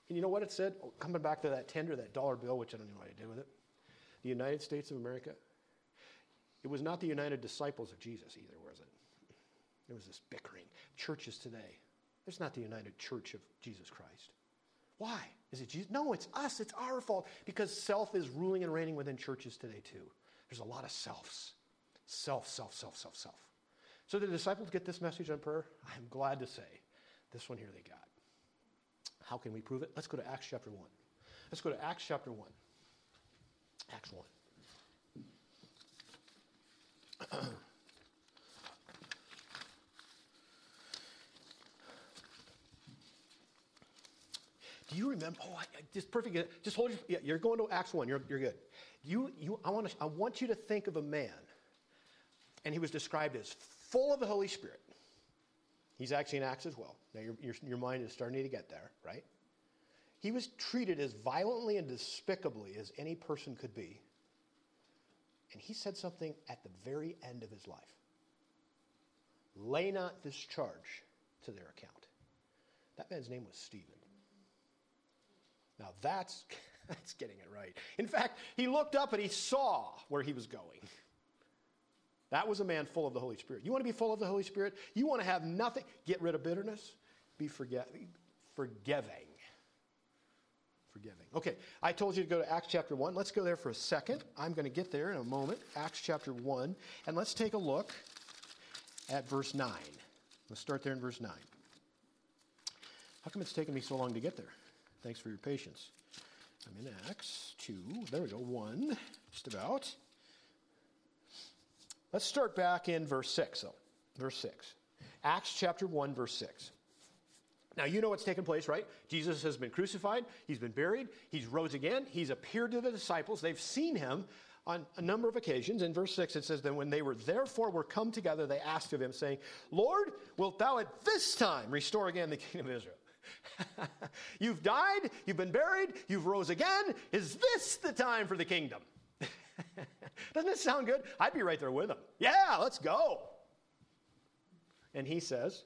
and you know what it said? Oh, coming back to that tender, that dollar bill, which I don't know what I did with it. The United States of America, it was not the United Disciples of Jesus either, was it? It was this bickering. Churches today, it's not the United Church of Jesus Christ. Why? Is it Jesus? No, it's us. It's our fault because self is ruling and reigning within churches today, too. There's a lot of selves. Self, self, self, self, self. So the disciples get this message on prayer. I'm glad to say this one here they got. How can we prove it? Let's go to Acts chapter 1. Let's go to Acts chapter 1. Acts 1. Do you remember? Oh, I, just perfect. Just hold your. Yeah, you're going to Acts one. You're, you're good. You, you. I want to. I want you to think of a man, and he was described as full of the Holy Spirit. He's actually in Acts as well. Now your, your, your mind is starting to get there, right? He was treated as violently and despicably as any person could be. And he said something at the very end of his life. Lay not this charge to their account. That man's name was Stephen. Now that's, that's getting it right. In fact, he looked up and he saw where he was going. That was a man full of the Holy Spirit. You want to be full of the Holy Spirit? You want to have nothing? Get rid of bitterness? Be forget, forgiving. Forgiving. Okay, I told you to go to Acts chapter 1. Let's go there for a second. I'm going to get there in a moment. Acts chapter 1. And let's take a look at verse 9. Let's start there in verse 9. How come it's taken me so long to get there? Thanks for your patience. I'm in Acts 2. There we go. 1, just about. Let's start back in verse 6, though. Verse 6. Acts chapter 1, verse 6. Now, you know what's taken place, right? Jesus has been crucified, he's been buried, he's rose again, he's appeared to the disciples, they've seen him on a number of occasions. In verse 6, it says, Then when they were therefore were come together, they asked of him, saying, Lord, wilt thou at this time restore again the kingdom of Israel? you've died, you've been buried, you've rose again. Is this the time for the kingdom? Doesn't it sound good? I'd be right there with him. Yeah, let's go. And he says,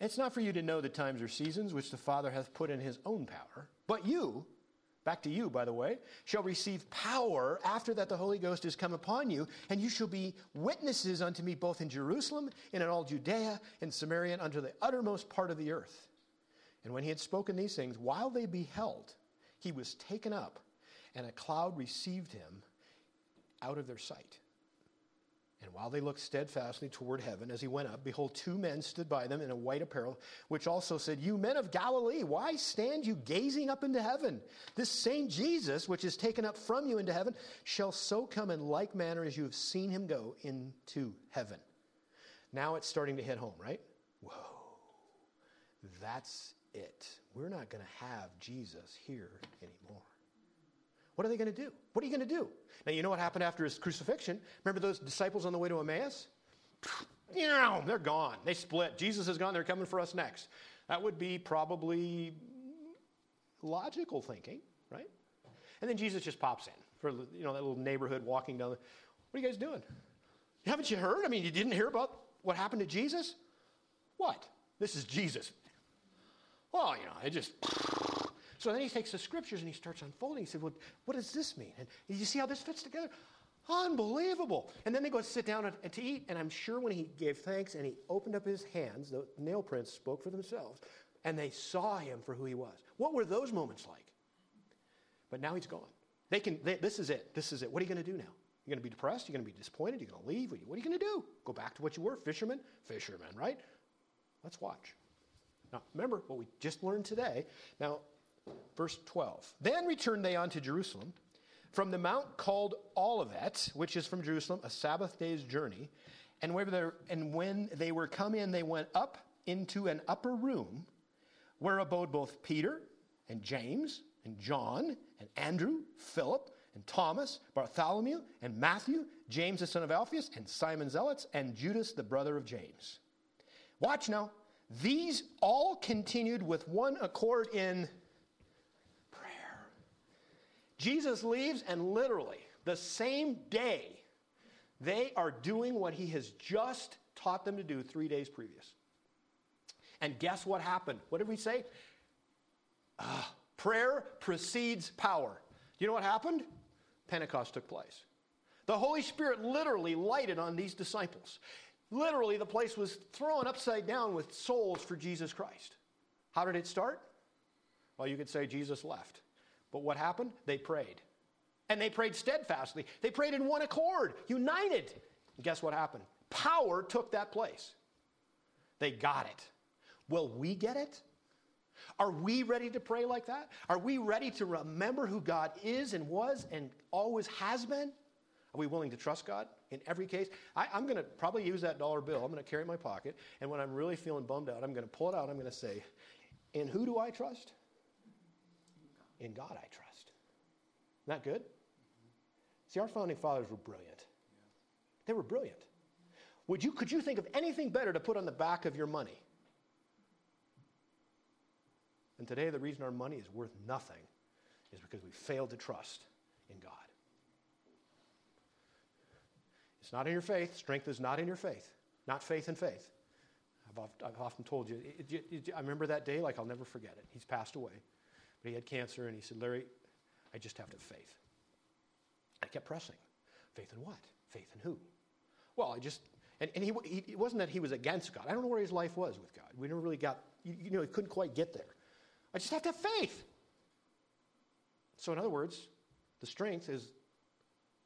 It's not for you to know the times or seasons which the Father hath put in his own power, but you, back to you, by the way, shall receive power after that the Holy Ghost is come upon you, and you shall be witnesses unto me both in Jerusalem and in all Judea and Samaria and unto the uttermost part of the earth. And when he had spoken these things, while they beheld, he was taken up and a cloud received him out of their sight. And while they looked steadfastly toward heaven as he went up, behold, two men stood by them in a white apparel, which also said, You men of Galilee, why stand you gazing up into heaven? This same Jesus, which is taken up from you into heaven, shall so come in like manner as you have seen him go into heaven. Now it's starting to hit home, right? Whoa. That's it. We're not going to have Jesus here anymore. What are they going to do? What are you going to do? Now, you know what happened after his crucifixion? Remember those disciples on the way to Emmaus? They're gone. They split. Jesus is gone. They're coming for us next. That would be probably logical thinking, right? And then Jesus just pops in for you know that little neighborhood walking down. The, what are you guys doing? Haven't you heard? I mean, you didn't hear about what happened to Jesus? What? This is Jesus. Well, you know, I just so then he takes the scriptures and he starts unfolding. He said, Well, what does this mean? And you see how this fits together? Unbelievable. And then they go sit down and, to eat. And I'm sure when he gave thanks and he opened up his hands, the nail prints spoke for themselves. And they saw him for who he was. What were those moments like? But now he's gone. They can, they, this is it. This is it. What are you going to do now? You're going to be depressed? You're going to be disappointed? You're going to leave? What are you going to do? Go back to what you were? Fisherman? Fisherman, right? Let's watch. Now, remember what we just learned today. Now, Verse 12. Then returned they unto Jerusalem from the mount called Olivet, which is from Jerusalem, a Sabbath day's journey. And, and when they were come in, they went up into an upper room where abode both Peter and James and John and Andrew, Philip and Thomas, Bartholomew and Matthew, James the son of Alphaeus, and Simon Zelotes, and Judas the brother of James. Watch now. These all continued with one accord in Jesus leaves, and literally the same day, they are doing what he has just taught them to do three days previous. And guess what happened? What did we say? Uh, prayer precedes power. You know what happened? Pentecost took place. The Holy Spirit literally lighted on these disciples. Literally, the place was thrown upside down with souls for Jesus Christ. How did it start? Well, you could say Jesus left. But what happened? They prayed. And they prayed steadfastly. They prayed in one accord, united. And guess what happened? Power took that place. They got it. Will we get it? Are we ready to pray like that? Are we ready to remember who God is and was and always has been? Are we willing to trust God in every case? I, am going to probably use that dollar bill. I'm going to carry in my pocket. And when I'm really feeling bummed out, I'm going to pull it out. I'm going to say, In who do I trust? In God I trust. That good? See, our founding fathers were brilliant. They were brilliant. Would you, could you think of anything better to put on the back of your money? And today, the reason our money is worth nothing is because we failed to trust in God. It's not in your faith. Strength is not in your faith. Not faith in faith. I've, often told you. I remember that day like I'll never forget it. He's passed away. But he had cancer, and he said, Larry, I just have to have faith. I kept pressing. Faith in what? Faith in who? Well, I just, and, and he, he, it wasn't that he was against God. I don't know where his life was with God. We never really got, you, you know, he couldn't quite get there. I just have to have faith. So, in other words, the strength is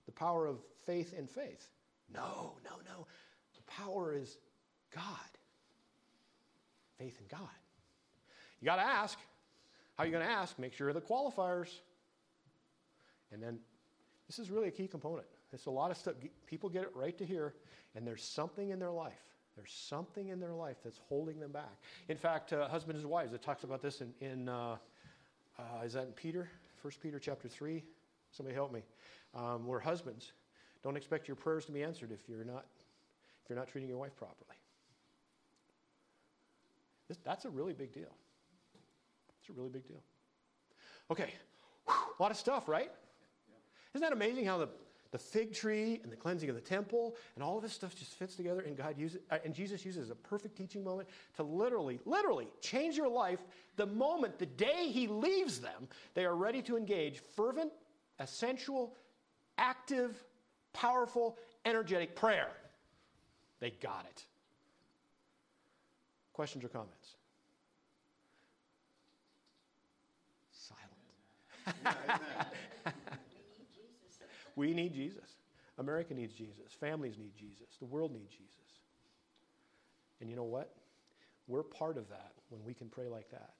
the power of faith in faith. No, no, no. The power is God. Faith in God. You got to ask. How are you going to ask? Make sure the qualifiers. And then this is really a key component. It's a lot of stuff. People get it right to here, and there's something in their life. There's something in their life that's holding them back. In fact, uh, husbands and wives, it talks about this in, in uh, uh, is that in Peter? 1 Peter chapter 3? Somebody help me. Um, where husbands, don't expect your prayers to be answered if you're not, if you're not treating your wife properly. This, that's a really big deal. It's a really big deal. Okay, Whew, a lot of stuff, right? Isn't that amazing how the, the fig tree and the cleansing of the temple and all of this stuff just fits together and God uses uh, and Jesus uses a perfect teaching moment to literally, literally change your life the moment, the day he leaves them, they are ready to engage fervent, essential, active, powerful, energetic prayer. They got it. Questions or comments? we need Jesus. America needs Jesus. Families need Jesus. The world needs Jesus. And you know what? We're part of that when we can pray like that.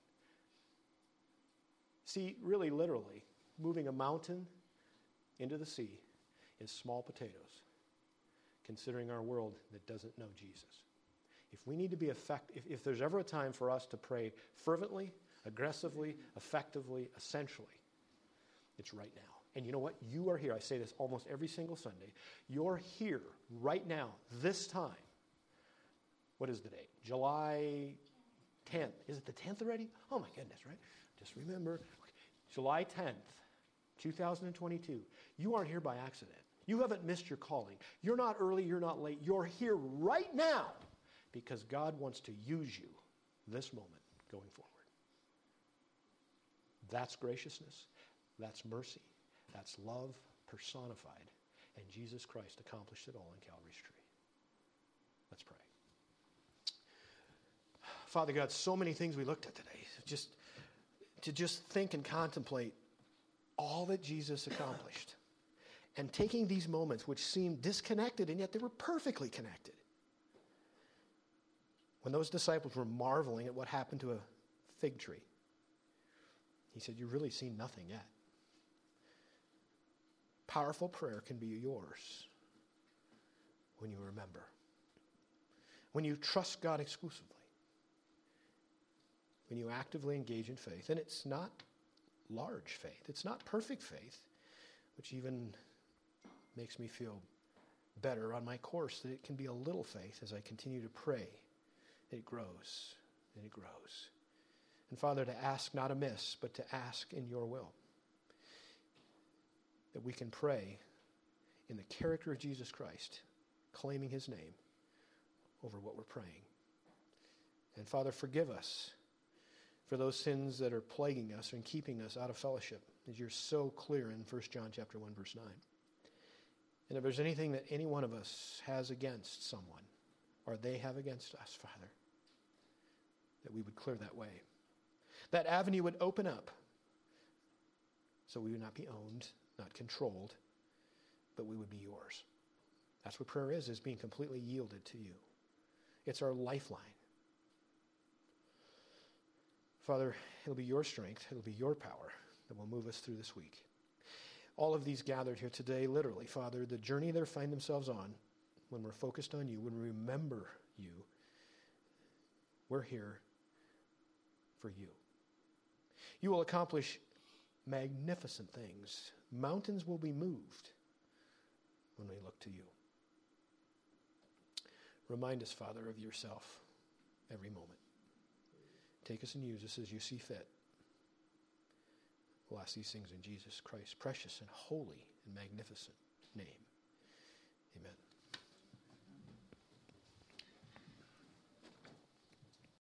See, really, literally, moving a mountain into the sea is small potatoes, considering our world that doesn't know Jesus. If we need to be effective, if, if there's ever a time for us to pray fervently, aggressively, effectively, essentially, it's right now. And you know what? You are here. I say this almost every single Sunday. You're here right now, this time. What is the date? July 10th. Is it the 10th already? Oh my goodness, right? Just remember July 10th, 2022. You aren't here by accident. You haven't missed your calling. You're not early, you're not late. You're here right now because God wants to use you this moment going forward. That's graciousness, that's mercy, that's love personified, and Jesus Christ accomplished it all in Calvary's tree. Let's pray. Father God, so many things we looked at today. Just to just think and contemplate all that Jesus accomplished. And taking these moments which seemed disconnected, and yet they were perfectly connected. When those disciples were marveling at what happened to a fig tree, he said, You've really seen nothing yet. Powerful prayer can be yours when you remember, when you trust God exclusively when you actively engage in faith. And it's not large faith, it's not perfect faith, which even makes me feel better on my course that it can be a little faith as I continue to pray. It grows and it grows. And Father, to ask not amiss, but to ask in your will. That we can pray in the character of Jesus Christ, claiming his name over what we're praying. And Father, forgive us for those sins that are plaguing us and keeping us out of fellowship, as you're so clear in 1 John chapter 1, verse 9. And if there's anything that any one of us has against someone, or they have against us, Father, that we would clear that way. That avenue would open up so we would not be owned, not controlled, but we would be yours. That's what prayer is, is being completely yielded to you. It's our lifeline. Father, it'll be your strength, it'll be your power that will move us through this week. All of these gathered here today, literally, Father, the journey they find themselves on, when we're focused on you, when we remember you, we're here for you. You will accomplish magnificent things. Mountains will be moved when we look to you. Remind us, Father, of yourself every moment. Take us and use us as you see fit. We'll ask these things in Jesus Christ's precious and holy and magnificent name.